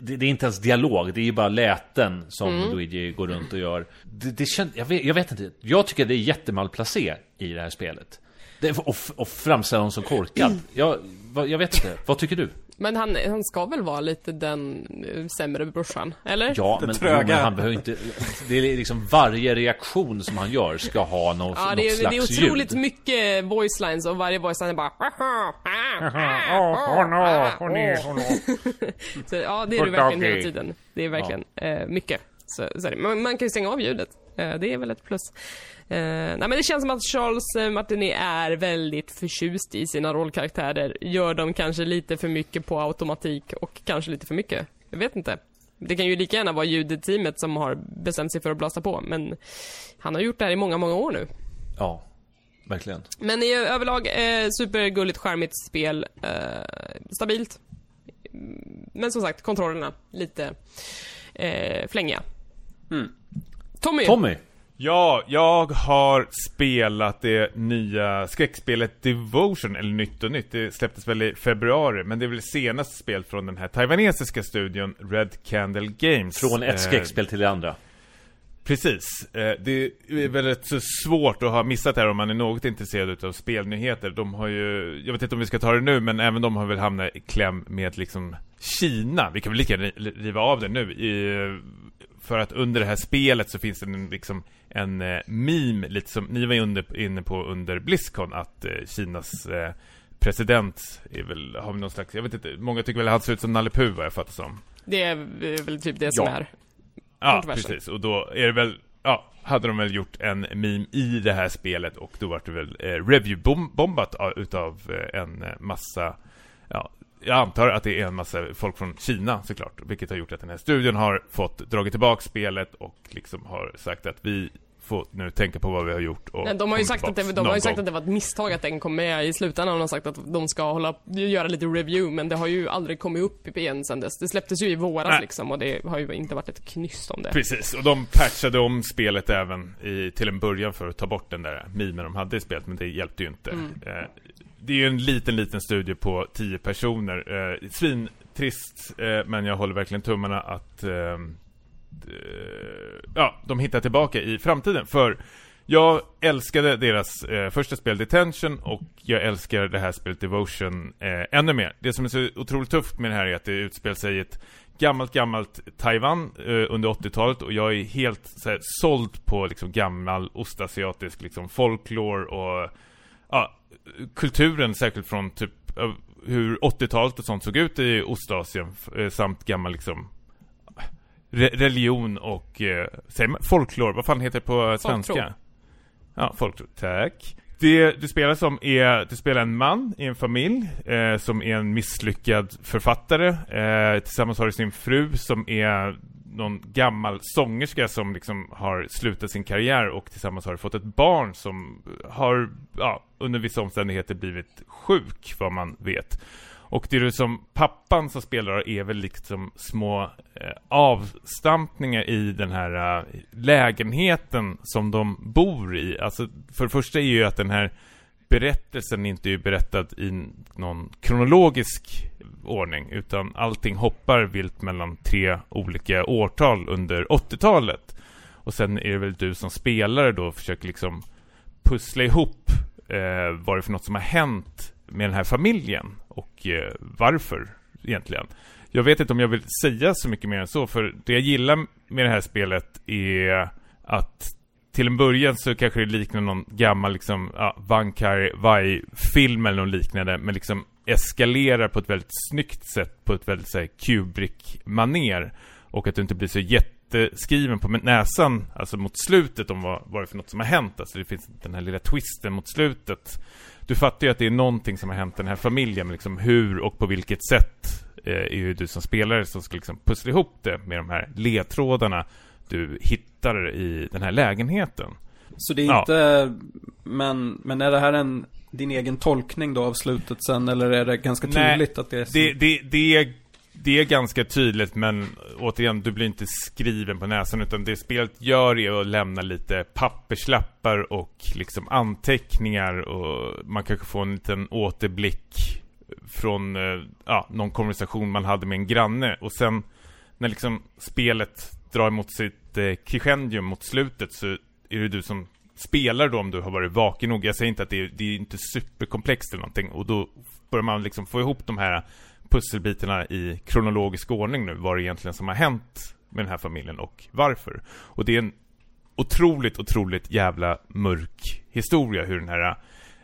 det, det är inte ens dialog, det är ju bara läten som Luigi går runt och gör. Det, det känns, jag, vet, jag vet inte, jag tycker det är jättemalplacé i det här spelet. Det, och, och framställa honom som korkad. Jag, jag vet inte, vad tycker du? Men han, han ska väl vara lite den eh, sämre brorsan, eller? Ja, Det men, tröga. jo, men han behöver inte... Det är liksom varje reaktion som han gör ska ha någon, Ja, något det är, slags det är otroligt ljud. mycket voice lines och varje voice line är bara... Så, ja, det är det verkligen hela tiden. Det är verkligen eh, mycket. Så, så är det. Man, man kan ju stänga av ljudet. Eh, det är väl ett plus. Eh, nej men det känns som att Charles eh, Martinet är väldigt förtjust i sina rollkaraktärer. Gör dem kanske lite för mycket på automatik och kanske lite för mycket. Jag vet inte. Det kan ju lika gärna vara ljudteamet som har bestämt sig för att blåsa på, men han har gjort det här i många, många år nu. Ja, verkligen. Men i överlag, eh, supergulligt, charmigt spel. Eh, stabilt. Mm, Men som sagt, kontrollerna lite eh, flängiga. Tommy! Tommy! Ja, jag har spelat det nya skräckspelet Devotion, eller nytt och nytt. Det släpptes väl i februari, men det är väl senaste spel från den här taiwanesiska studion Red Candle Games. Från ett Eh, skräckspel till det andra. Precis. Eh, Det är väl rätt så svårt att ha missat det här om man är något intresserad av spelnyheter. De har ju, jag vet inte om vi ska ta det nu, men även de har väl hamnat i kläm med liksom Kina. Vi kan väl lika gärna ri- riva av det nu. I, för att under det här spelet så finns det en, liksom en eh, meme, lite som ni var ju under, inne på under Blizzcon, att eh, Kinas eh, president är väl, har vi någon slags, jag vet inte, många tycker väl att han ser ut som Nalle Puh vad jag fattar som. Det är väl typ det som Ja. är. Ja, precis. Och då är det väl, ja, hade de väl gjort en meme i det här spelet och då var det väl eh, review-bombat av, utav eh, en eh, massa, ja, jag antar att det är en massa folk från Kina såklart, vilket har gjort att den här studion har fått dragit tillbaka spelet och liksom har sagt att vi får nu tänka på vad vi har gjort och Nej, de har ju sagt, att det, de har ju sagt gång. att det var ett misstag att den kom med i slutändan. De har sagt att de ska hålla, göra lite review, men det har ju aldrig kommit upp igen sen dess. Det släpptes ju i våras Nej. liksom och det har ju inte varit ett knyst om det. Precis, och de patchade om spelet även i, till en början för att ta bort den där mimen de hade i spelet, men det hjälpte ju inte. Mm. Eh, det är ju en liten, liten studie på 10 personer. Eh, svintrist, eh, men jag håller verkligen tummarna att eh, d- Eh, ja, de hittar tillbaka i framtiden. För jag älskade deras eh, första spel Detention och jag älskar det här spelet Devotion eh, ännu mer. Det som är så otroligt tufft med det här är att det utspelar sig i ett gammalt, gammalt Taiwan eh, under 80-talet och jag är helt så här, såld på liksom gammal ostasiatisk liksom folklore och ja, kulturen särskilt från typ hur 80-talet och sånt såg ut i Ostasien eh, samt gammal liksom re religion och eh, folklore, vad fan heter det på svenska? Folktro. Ja, folktro, tack. Det du spelar som är, du spelar en man i en familj eh, som är en misslyckad författare. Eh, tillsammans har du sin fru som är någon gammal sångerska som liksom har slutat sin karriär och tillsammans har fått ett barn som har, ja, under vissa omständigheter blivit sjuk, vad man vet. Och det är som pappan som spelar är väl liksom små eh, avstampningar i den här eh, lägenheten som de bor i. Alltså, för det första är ju att den här berättelsen inte är berättad i någon kronologisk ordning, utan allting hoppar vilt mellan tre olika årtal under 80-talet. Och sen är det väl du som spelare då försöker liksom pussla ihop eh, vad det är för något som har hänt med den här familjen och eh, varför egentligen. Jag vet inte om jag vill säga så mycket mer än så, för det jag gillar med det här spelet är att till en början så kanske det liknar någon gammal liksom, ja, Vankar Vai-film eller något liknande, men liksom eskalerar på ett väldigt snyggt sätt, på ett väldigt såhär Kubrick-maner. Och att du inte blir så jätteskriven på näsan, alltså mot slutet om vad, vad det är för något som har hänt. Alltså det finns den här lilla twisten mot slutet. Du fattar ju att det är någonting som har hänt den här familjen, men liksom hur och på vilket sätt eh, är ju du som spelare som ska liksom pussla ihop det med de här ledtrådarna du hittar i den här lägenheten. Så det är Ja. inte, men, men är det här en, din egen tolkning då av slutet sen, eller är det ganska Nej, tydligt att det är så? Det, det, det, är, det är ganska tydligt, men återigen, du blir inte skriven på näsan, utan det spelet gör är att lämna lite papperslappar och liksom anteckningar och man kanske får en liten återblick från eh, ja, någon konversation man hade med en granne och sen när liksom spelet drar mot sitt eh, crescendium mot slutet så är det du som spelar då om du har varit vaken nog. Jag säger inte att det är, det är inte superkomplext eller någonting och då börjar man liksom få ihop de här pusselbitarna i kronologisk ordning nu, vad det egentligen som har hänt med den här familjen och varför. Och det är en otroligt, otroligt jävla mörk historia hur den här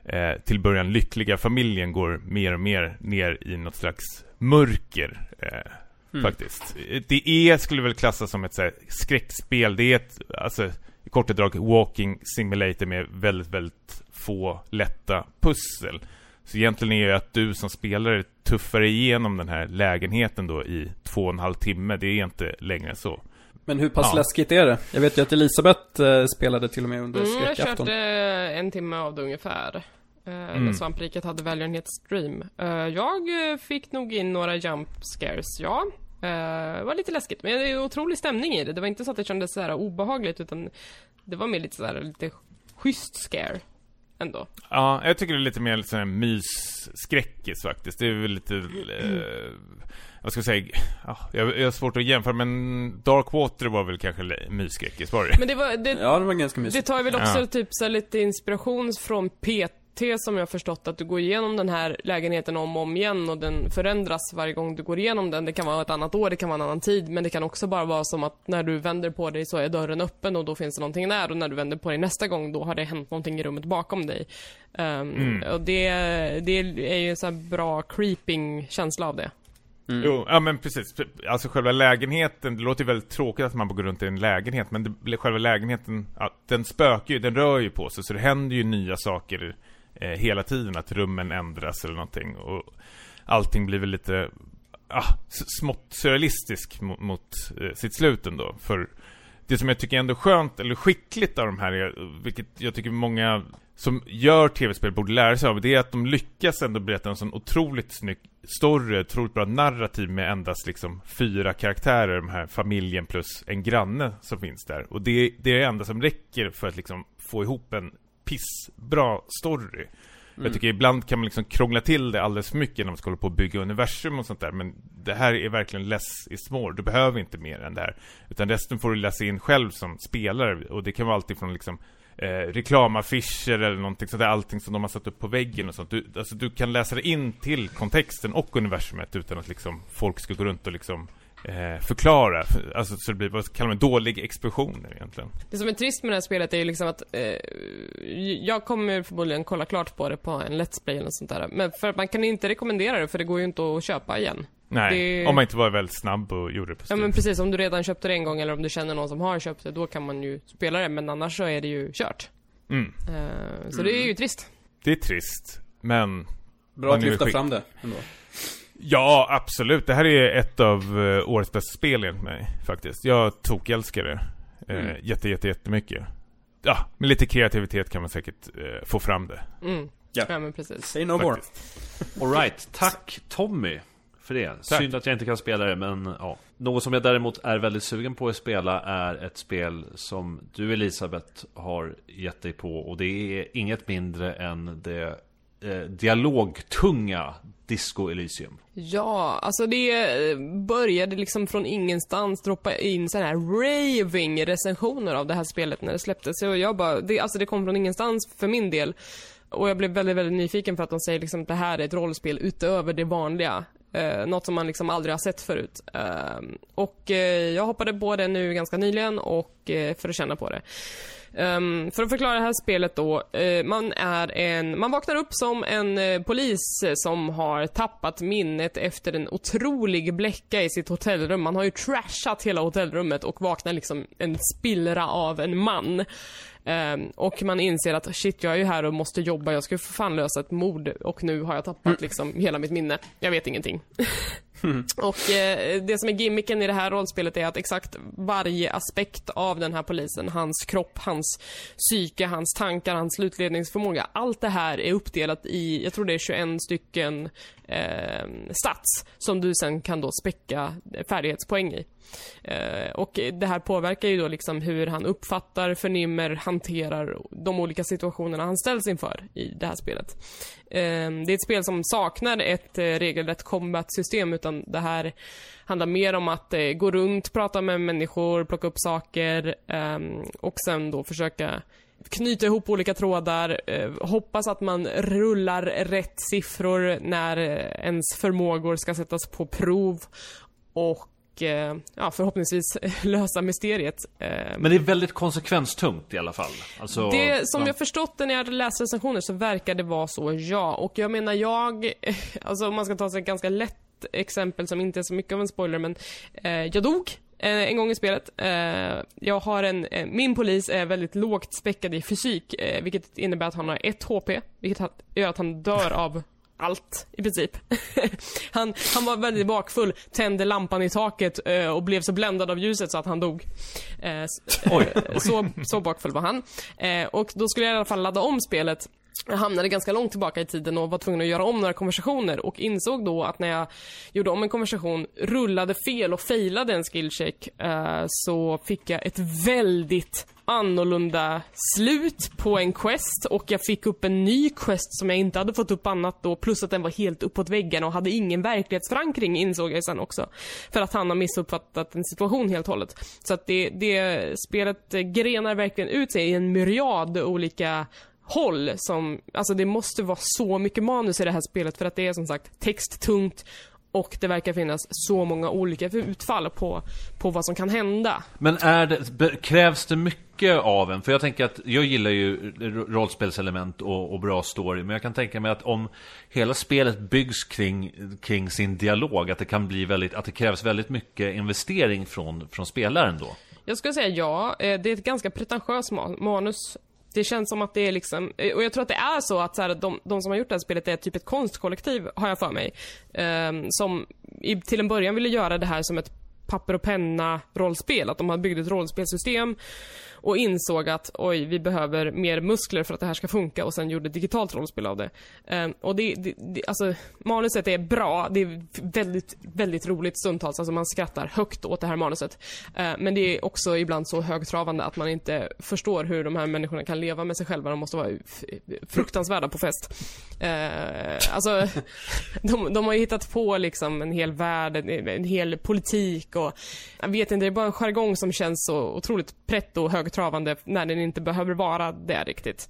eh, till början lyckliga familjen går mer och mer ner i något slags mörker. Eh, Mm. Faktiskt. Det är, skulle väl klassa som ett så här, skräckspel. Det är ett, alltså, i korta drag, walking simulator med väldigt, väldigt få lätta pussel. Så egentligen är det att du som spelare tuffar igenom den här lägenheten då i två och en halv timme. Det är inte längre än så. Men hur pass Ja. läskigt är det? Jag vet ju att Elisabeth eh, spelade till och med under Mm, jag skräckafton. körde en timme av det ungefär. Eh, Mm. När svampriket hade välgörenhetsstream. Uh, jag eh, fick nog in några jump scares, ja. Eh, det var lite läskigt, men det är otrolig stämning i det. Det var inte så att det kändes så här obehagligt, utan det var mer lite så här lite schysst scare. Ändå. Ja, jag tycker det är lite mer sån här mysskräckis faktiskt. Det är väl lite... Eh, vad ska jag säga? Ja, jag, jag har svårt att jämföra, men Dark Water var väl kanske mysskräckis, var det Men det var, det, Ja, det var ganska Det mysigt. tar ju väl också Ja. typ så lite inspiration från PT som jag har förstått att du går igenom den här lägenheten om och om igen och den förändras varje gång du går igenom den. Det kan vara ett annat år, det kan vara en annan tid, men det kan också bara vara som att när du vänder på dig så är dörren öppen och då finns det någonting där och när du vänder på dig nästa gång då har det hänt någonting i rummet bakom dig. Ehm, Och det, det är ju en så här bra creeping känsla av det. Jo, ja men precis. Alltså själva lägenheten, det låter ju väldigt tråkigt att man går runt i en lägenhet, men det, blir- själva lägenheten, ja, den spökar ju, den rör ju på sig, så det händer ju nya saker eh, hela tiden, att rummen ändras eller någonting. Och, allting blir väl lite ah, smått surrealistisk mot, mot eh, sitt slut ändå. För det som jag tycker är ändå skönt, eller skickligt av de här, är, vilket jag tycker många som gör tv-spel borde lära sig av, det är att de lyckas ändå berätta en sån otroligt snygg story, otroligt bra narrativ med endast liksom fyra karaktärer, de här familjen plus en granne som finns där. Och det, det är det enda som räcker för att liksom få ihop en pissbra story. Mm. Jag tycker ibland kan man liksom krångla till det alldeles för mycket när man ska hålla på och bygga universum och sånt där. Men det här är verkligen less is more. Du behöver inte mer än det här. Utan resten får du läsa in själv som spelare. Och det kan vara alltid från liksom eh, reklamaffischer eller någonting sådär, allting som de har satt upp på väggen och sånt. Du, alltså, du kan läsa det in till kontexten och universumet utan att liksom folk ska gå runt och liksom eh, förklara. Alltså så det blir, vad kallar man dålig expressioner egentligen. Det som är trist med det här spelet är ju liksom att eh, jag kommer förmodligen kolla klart på det på en Let's Play eller något sånt där. Men för att man kan inte rekommendera det för det går ju inte att köpa igen. Nej, det... om man inte var väldigt snabb och gjorde det på Steam. Ja men precis, om du redan köpte det en gång eller om du känner någon som har köpt det, då kan man ju spela det. Men annars så är det ju kört. Mm. Uh, så mm. det är ju trist. Det är trist, men... Bra att lyfta fram det ändå. Ja, absolut. Det här är ett av uh, årets bästa spel enligt mig, faktiskt. Jag tokälskar det. Uh, mm. Jätte, jätte, jättemycket. Ja, med lite kreativitet kan man säkert uh, få fram det. Mm. Ja. ja, men precis. Say no more. Alright, tack Tommy för det. Tack. Synd att jag inte kan spela det, men ja. Något som jag däremot är väldigt sugen på att spela är ett spel som du Elisabeth har gett dig på. Och det är inget mindre än det eh, dialogtunga Disco Elysium. Ja, alltså det eh, började liksom från ingenstans droppa in sådana här raving recensioner av det här spelet när det släpptes. Så jag bara, det, alltså det kom från ingenstans för min del. Och jag blev väldigt, väldigt nyfiken för att de säger liksom att det här är ett rollspel utöver det vanliga. Eh, något som man liksom aldrig har sett förut. Eh, och eh, jag hoppade på det nu ganska nyligen och eh, för att känna på det. Um, för att förklara det här spelet då. Uh, man är en, man vaknar upp som en uh, polis som har tappat minnet efter en otrolig bläcka i sitt hotellrum. Man har ju trashat hela hotellrummet och vaknar liksom en spillra av en man. Um, och man inser att shit, jag är ju här och måste jobba, jag ska ju för fan lösa ett mord och nu har jag tappat mm. liksom hela mitt minne. Jag vet ingenting. Mm. Och eh, det som är gimmicken i det här rollspelet är att exakt varje aspekt av den här polisen, hans kropp, hans psyke, hans tankar, hans slutledningsförmåga, allt det här är uppdelat i, jag tror det är 21 stycken eh, stats som du sen kan då späcka färdighetspoäng i. Eh, och det här påverkar ju då liksom hur han uppfattar, förnimmer, hanterar de olika situationerna han ställs inför i det här spelet. Ehm, det är ett spel som saknar ett eh, regelrätt combat-system utan det här handlar mer om att eh, gå runt, prata med människor, plocka upp saker ehm, och sen då försöka knyta ihop olika trådar, eh, hoppas att man rullar rätt siffror när ens förmågor ska sättas på prov och eh, ja, förhoppningsvis lösa mysteriet. Eh. Men det är väldigt konsekvenstungt i alla fall. Alltså, det, som ja. jag förstått det när jag läst recensioner så verkar det vara så, ja. Och jag menar, jag, alltså om man ska ta sig ett ganska lätt exempel som inte är så mycket av en spoiler, men eh, jag dog Eh, en gång i spelet. Jag har en, min polis är väldigt lågt späckad i fysik, vilket innebär att han har ett HP, vilket gör att han dör av allt i princip. han, han var väldigt bakfull, tände lampan i taket och blev så bländad av ljuset så att han dog. så, så bakfull var han. och då skulle jag i alla fall ladda om spelet jag hamnade ganska långt tillbaka i tiden och var tvungen att göra om några konversationer och insåg då att när jag gjorde om en konversation, rullade fel och failade en skillcheck eh, så fick jag ett väldigt annorlunda slut på en quest och jag fick upp en ny quest som jag inte hade fått upp annat då plus att den var helt uppåt väggen och hade ingen verklighetsförankring insåg jag sen också. För att han har missuppfattat en situation helt och hållet. Så att det, det spelet grenar verkligen ut sig i en myriad olika håll som, alltså det måste vara så mycket manus i det här spelet för att det är som sagt texttungt och det verkar finnas så många olika utfall på, på vad som kan hända. Men är det, krävs det mycket av en? För jag tänker att jag gillar ju rollspelselement och, och, bra story. Men jag kan tänka mig att om hela spelet byggs kring, kring sin dialog, att det kan bli väldigt, att det krävs väldigt mycket investering från, från spelaren då. Jag skulle säga ja. Eh, det är ett ganska pretentiöst manus det känns som att det är liksom, eh, och jag tror att det är så att så här, de, de som har gjort det här spelet är typ ett konstkollektiv, har jag för mig. Um, som i, till en början ville göra det här som ett papper och penna rollspel. Att de hade byggt ett rollspelsystem och insåg att oj, vi behöver mer muskler för att det här ska funka och sen gjorde digitalt rollspel av det. Um, och det, det, det, alltså manuset är bra, det är väldigt, väldigt roligt stundtals, alltså man skrattar högt åt det här manuset. Uh, men det är också ibland så högtravande att man inte förstår hur de här människorna kan leva med sig själva, de måste vara fruktansvärda på fest. Uh, alltså, de, de har ju hittat på liksom en hel värld, en, en hel politik och jag vet inte, det är bara en jargong som känns så otroligt pretto och högtravande när den inte behöver vara det riktigt.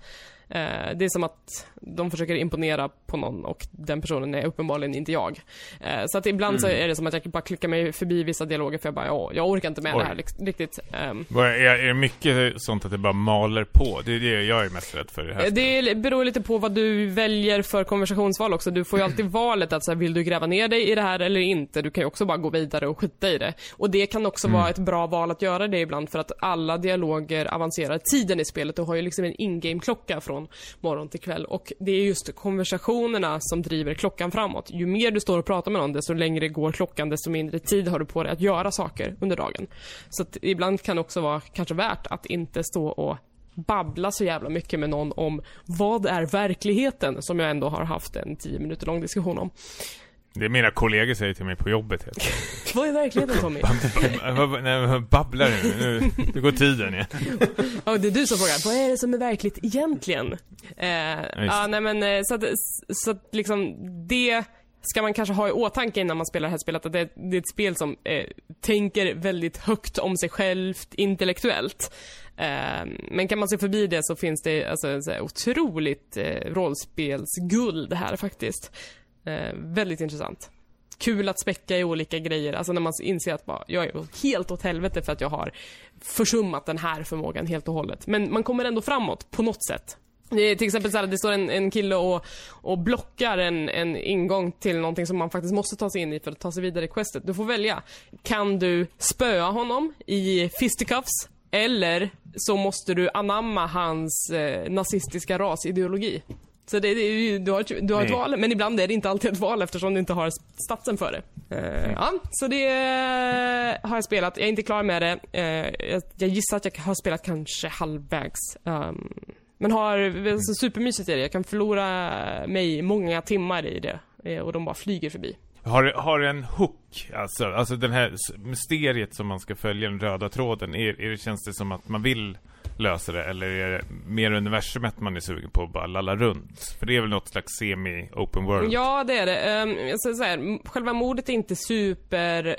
Eh, det är som att de försöker imponera på någon och den personen är uppenbarligen inte jag. Eh, så att ibland mm. så är det som att jag bara klickar mig förbi vissa dialoger för jag bara, ja, jag orkar inte med Oj. det här riktigt. Um, är, det mycket sånt att det bara maler på? Det är det jag är mest rädd för det här Det beror lite på vad du väljer för konversationsval också. Du får ju alltid valet att så här, vill du gräva ner dig i det här eller inte? Du kan ju också bara gå vidare och skita i det. Och det kan också mm. vara ett bra val att göra det ibland för att alla dialoger avancerar tiden i spelet. Du har ju liksom en in-game-klocka från morgon till kväll och det är just konversationerna som driver klockan framåt. Ju mer du står och pratar med någon, desto längre går klockan, desto mindre tid har du på dig att göra saker under dagen. Så att ibland kan det också vara kanske värt att inte stå och babbla så jävla mycket med någon om vad är verkligheten, som jag ändå har haft en tio minuter lång diskussion om. Det är mina kollegor säger till mig på jobbet helt Vad är verkligheten Tommy? Nej, babblar nu? Nu går tiden igen. Ja, det är du som frågar. Vad är det som är verkligt egentligen? Eh, ja, nej men eh, så att, så att liksom det ska man kanske ha i åtanke innan man spelar det här spelet att det, det är ett spel som eh, tänker väldigt högt om sig självt intellektuellt. Eh, men kan man se förbi det så finns det alltså så otroligt eh, rollspelsguld här faktiskt. Eh, väldigt intressant. Kul att späcka i olika grejer, alltså när man inser att bara, jag är helt åt helvete för att jag har försummat den här förmågan helt och hållet. Men man kommer ändå framåt på något sätt. Till exempel så här, det står en, en kille och, och blockar en, en ingång till någonting som man faktiskt måste ta sig in i för att ta sig vidare i questet. Du får välja. Kan du spöa honom i fisticuffs eller så måste du anamma hans eh, nazistiska rasideologi. Så det, det, du har, du har ett val, men ibland är det inte alltid ett val eftersom du inte har statsen för det. Uh, ja, så det uh, har jag spelat. Jag är inte klar med det. Uh, jag, jag, gissar att jag har spelat kanske halvvägs. Um, men har alltså, supermysigt i det. Jag kan förlora mig många timmar i det. och de bara flyger förbi. Har, har en hook, alltså, alltså den här mysteriet som man ska följa, den röda tråden, är, är det, känns det som att man vill lösa det? Eller är det mer universumet man är sugen på att bara lalla runt? För det är väl något slags semi-open world? Ja, det är det. Um, jag ska säga, själva mordet är inte super,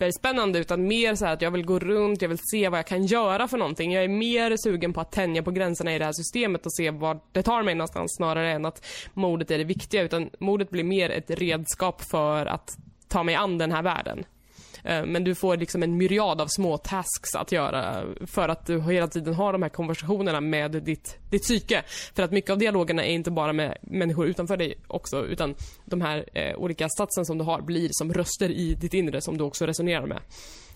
superspännande utan mer så att jag vill gå runt, jag vill se vad jag kan göra för någonting. Jag är mer sugen på att tänja på gränserna i det här systemet och se var det tar mig någonstans snarare än att mordet är det viktiga. Utan mordet blir mer ett redskap för att ta mig an den här världen. Eh, men du får liksom en myriad av små tasks att göra för att du hela tiden har de här konversationerna med ditt, ditt psyke. För att mycket av dialogerna är inte bara med människor utanför dig också, utan de här eh, olika statsen som du har blir som röster i ditt inre som du också resonerar med.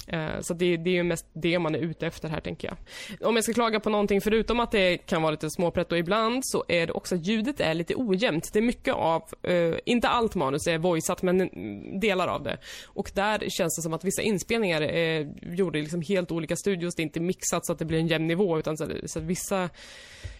Eh, så det, det är ju mest det man är ute efter här tänker jag. Om jag ska klaga på någonting förutom att det kan vara lite småprätt och ibland så är det också att ljudet är lite ojämnt. Det är mycket av, eh, inte allt manus är voiceat men delar av det. Och där känns det som att vissa inspelningar är gjorda i liksom helt olika studios. Det är inte mixat så att det blir en jämn nivå utan så, så att vissa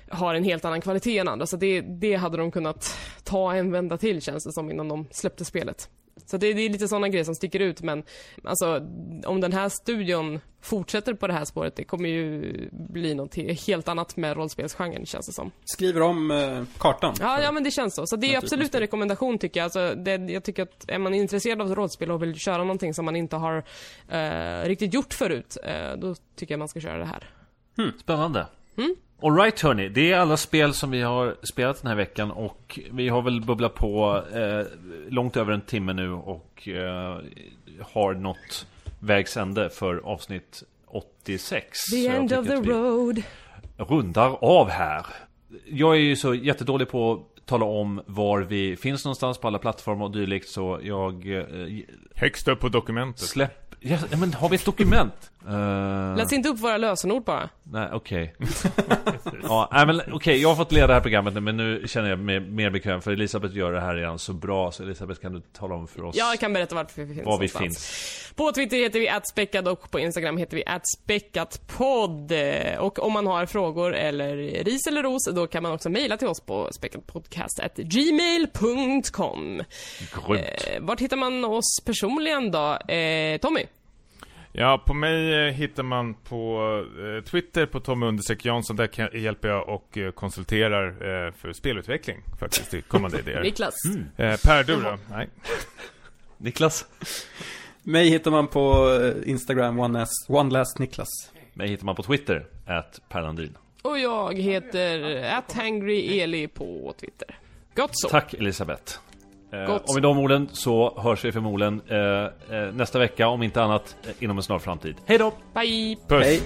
har en helt annan kvalitet än andra. Så det, det hade de kunnat ta en vända till känns det som innan de släppte spelet. Så det, det är lite sådana grejer som sticker ut men alltså om den här studion fortsätter på det här spåret det kommer ju bli något helt annat med rollspelsgenren känns det som. Skriver om eh, kartan? Ja, ja men det känns så. Så det är absolut en rekommendation tycker jag. Alltså, det, jag tycker att är man intresserad av rollspel och vill köra någonting som man inte har eh, riktigt gjort förut eh, då tycker jag man ska köra det här. Hmm. Spännande. Mm? Alright hörni, det är alla spel som vi har spelat den här veckan och vi har väl bubblat på eh, långt över en timme nu och eh, har nått vägs ände för avsnitt 86. The end of the road. Rundar av här. Jag är ju så jättedålig på att tala om var vi finns någonstans på alla plattformar och dylikt så jag... Eh, Högst upp på dokumentet. Släpp... Ja, men har vi ett dokument? uh... Läs inte upp våra lösenord bara. Nej, okej. ja, nej, men okej, jag har fått leda det här programmet nu, men nu känner jag mig mer bekväm för Elisabeth gör det här redan så bra, så Elisabeth kan du tala om för oss Jag kan berätta vart vi finns var vi finns. På Twitter heter vi @späckad och på Instagram heter vi @späckatpodd. Och om man har frågor eller ris eller ros, då kan man också mejla till oss på späckatpodcast@gmail.com. Grymt. Eh, vart hittar man oss personligen då? Eh, Tommy? Ja, på mig eh, hittar man på eh, Twitter på Tommy understreck Jansson. Där kan, hjälper jag och eh, konsulterar eh, för spelutveckling faktiskt i kommande idéer. Niklas? Eh, per, du då? Nej. Niklas? Mig hittar man på Instagram, OneLast, OneLast Niklas. Mig hittar man på Twitter, at Per Landin. Och jag heter @hangryeli på Twitter. Gott så. Tack Elisabeth. Eh, Gott och med de orden så hörs vi förmodligen eh, eh, nästa vecka, om inte annat, inom en snar framtid. Hej då! Bye! Puss! Hej!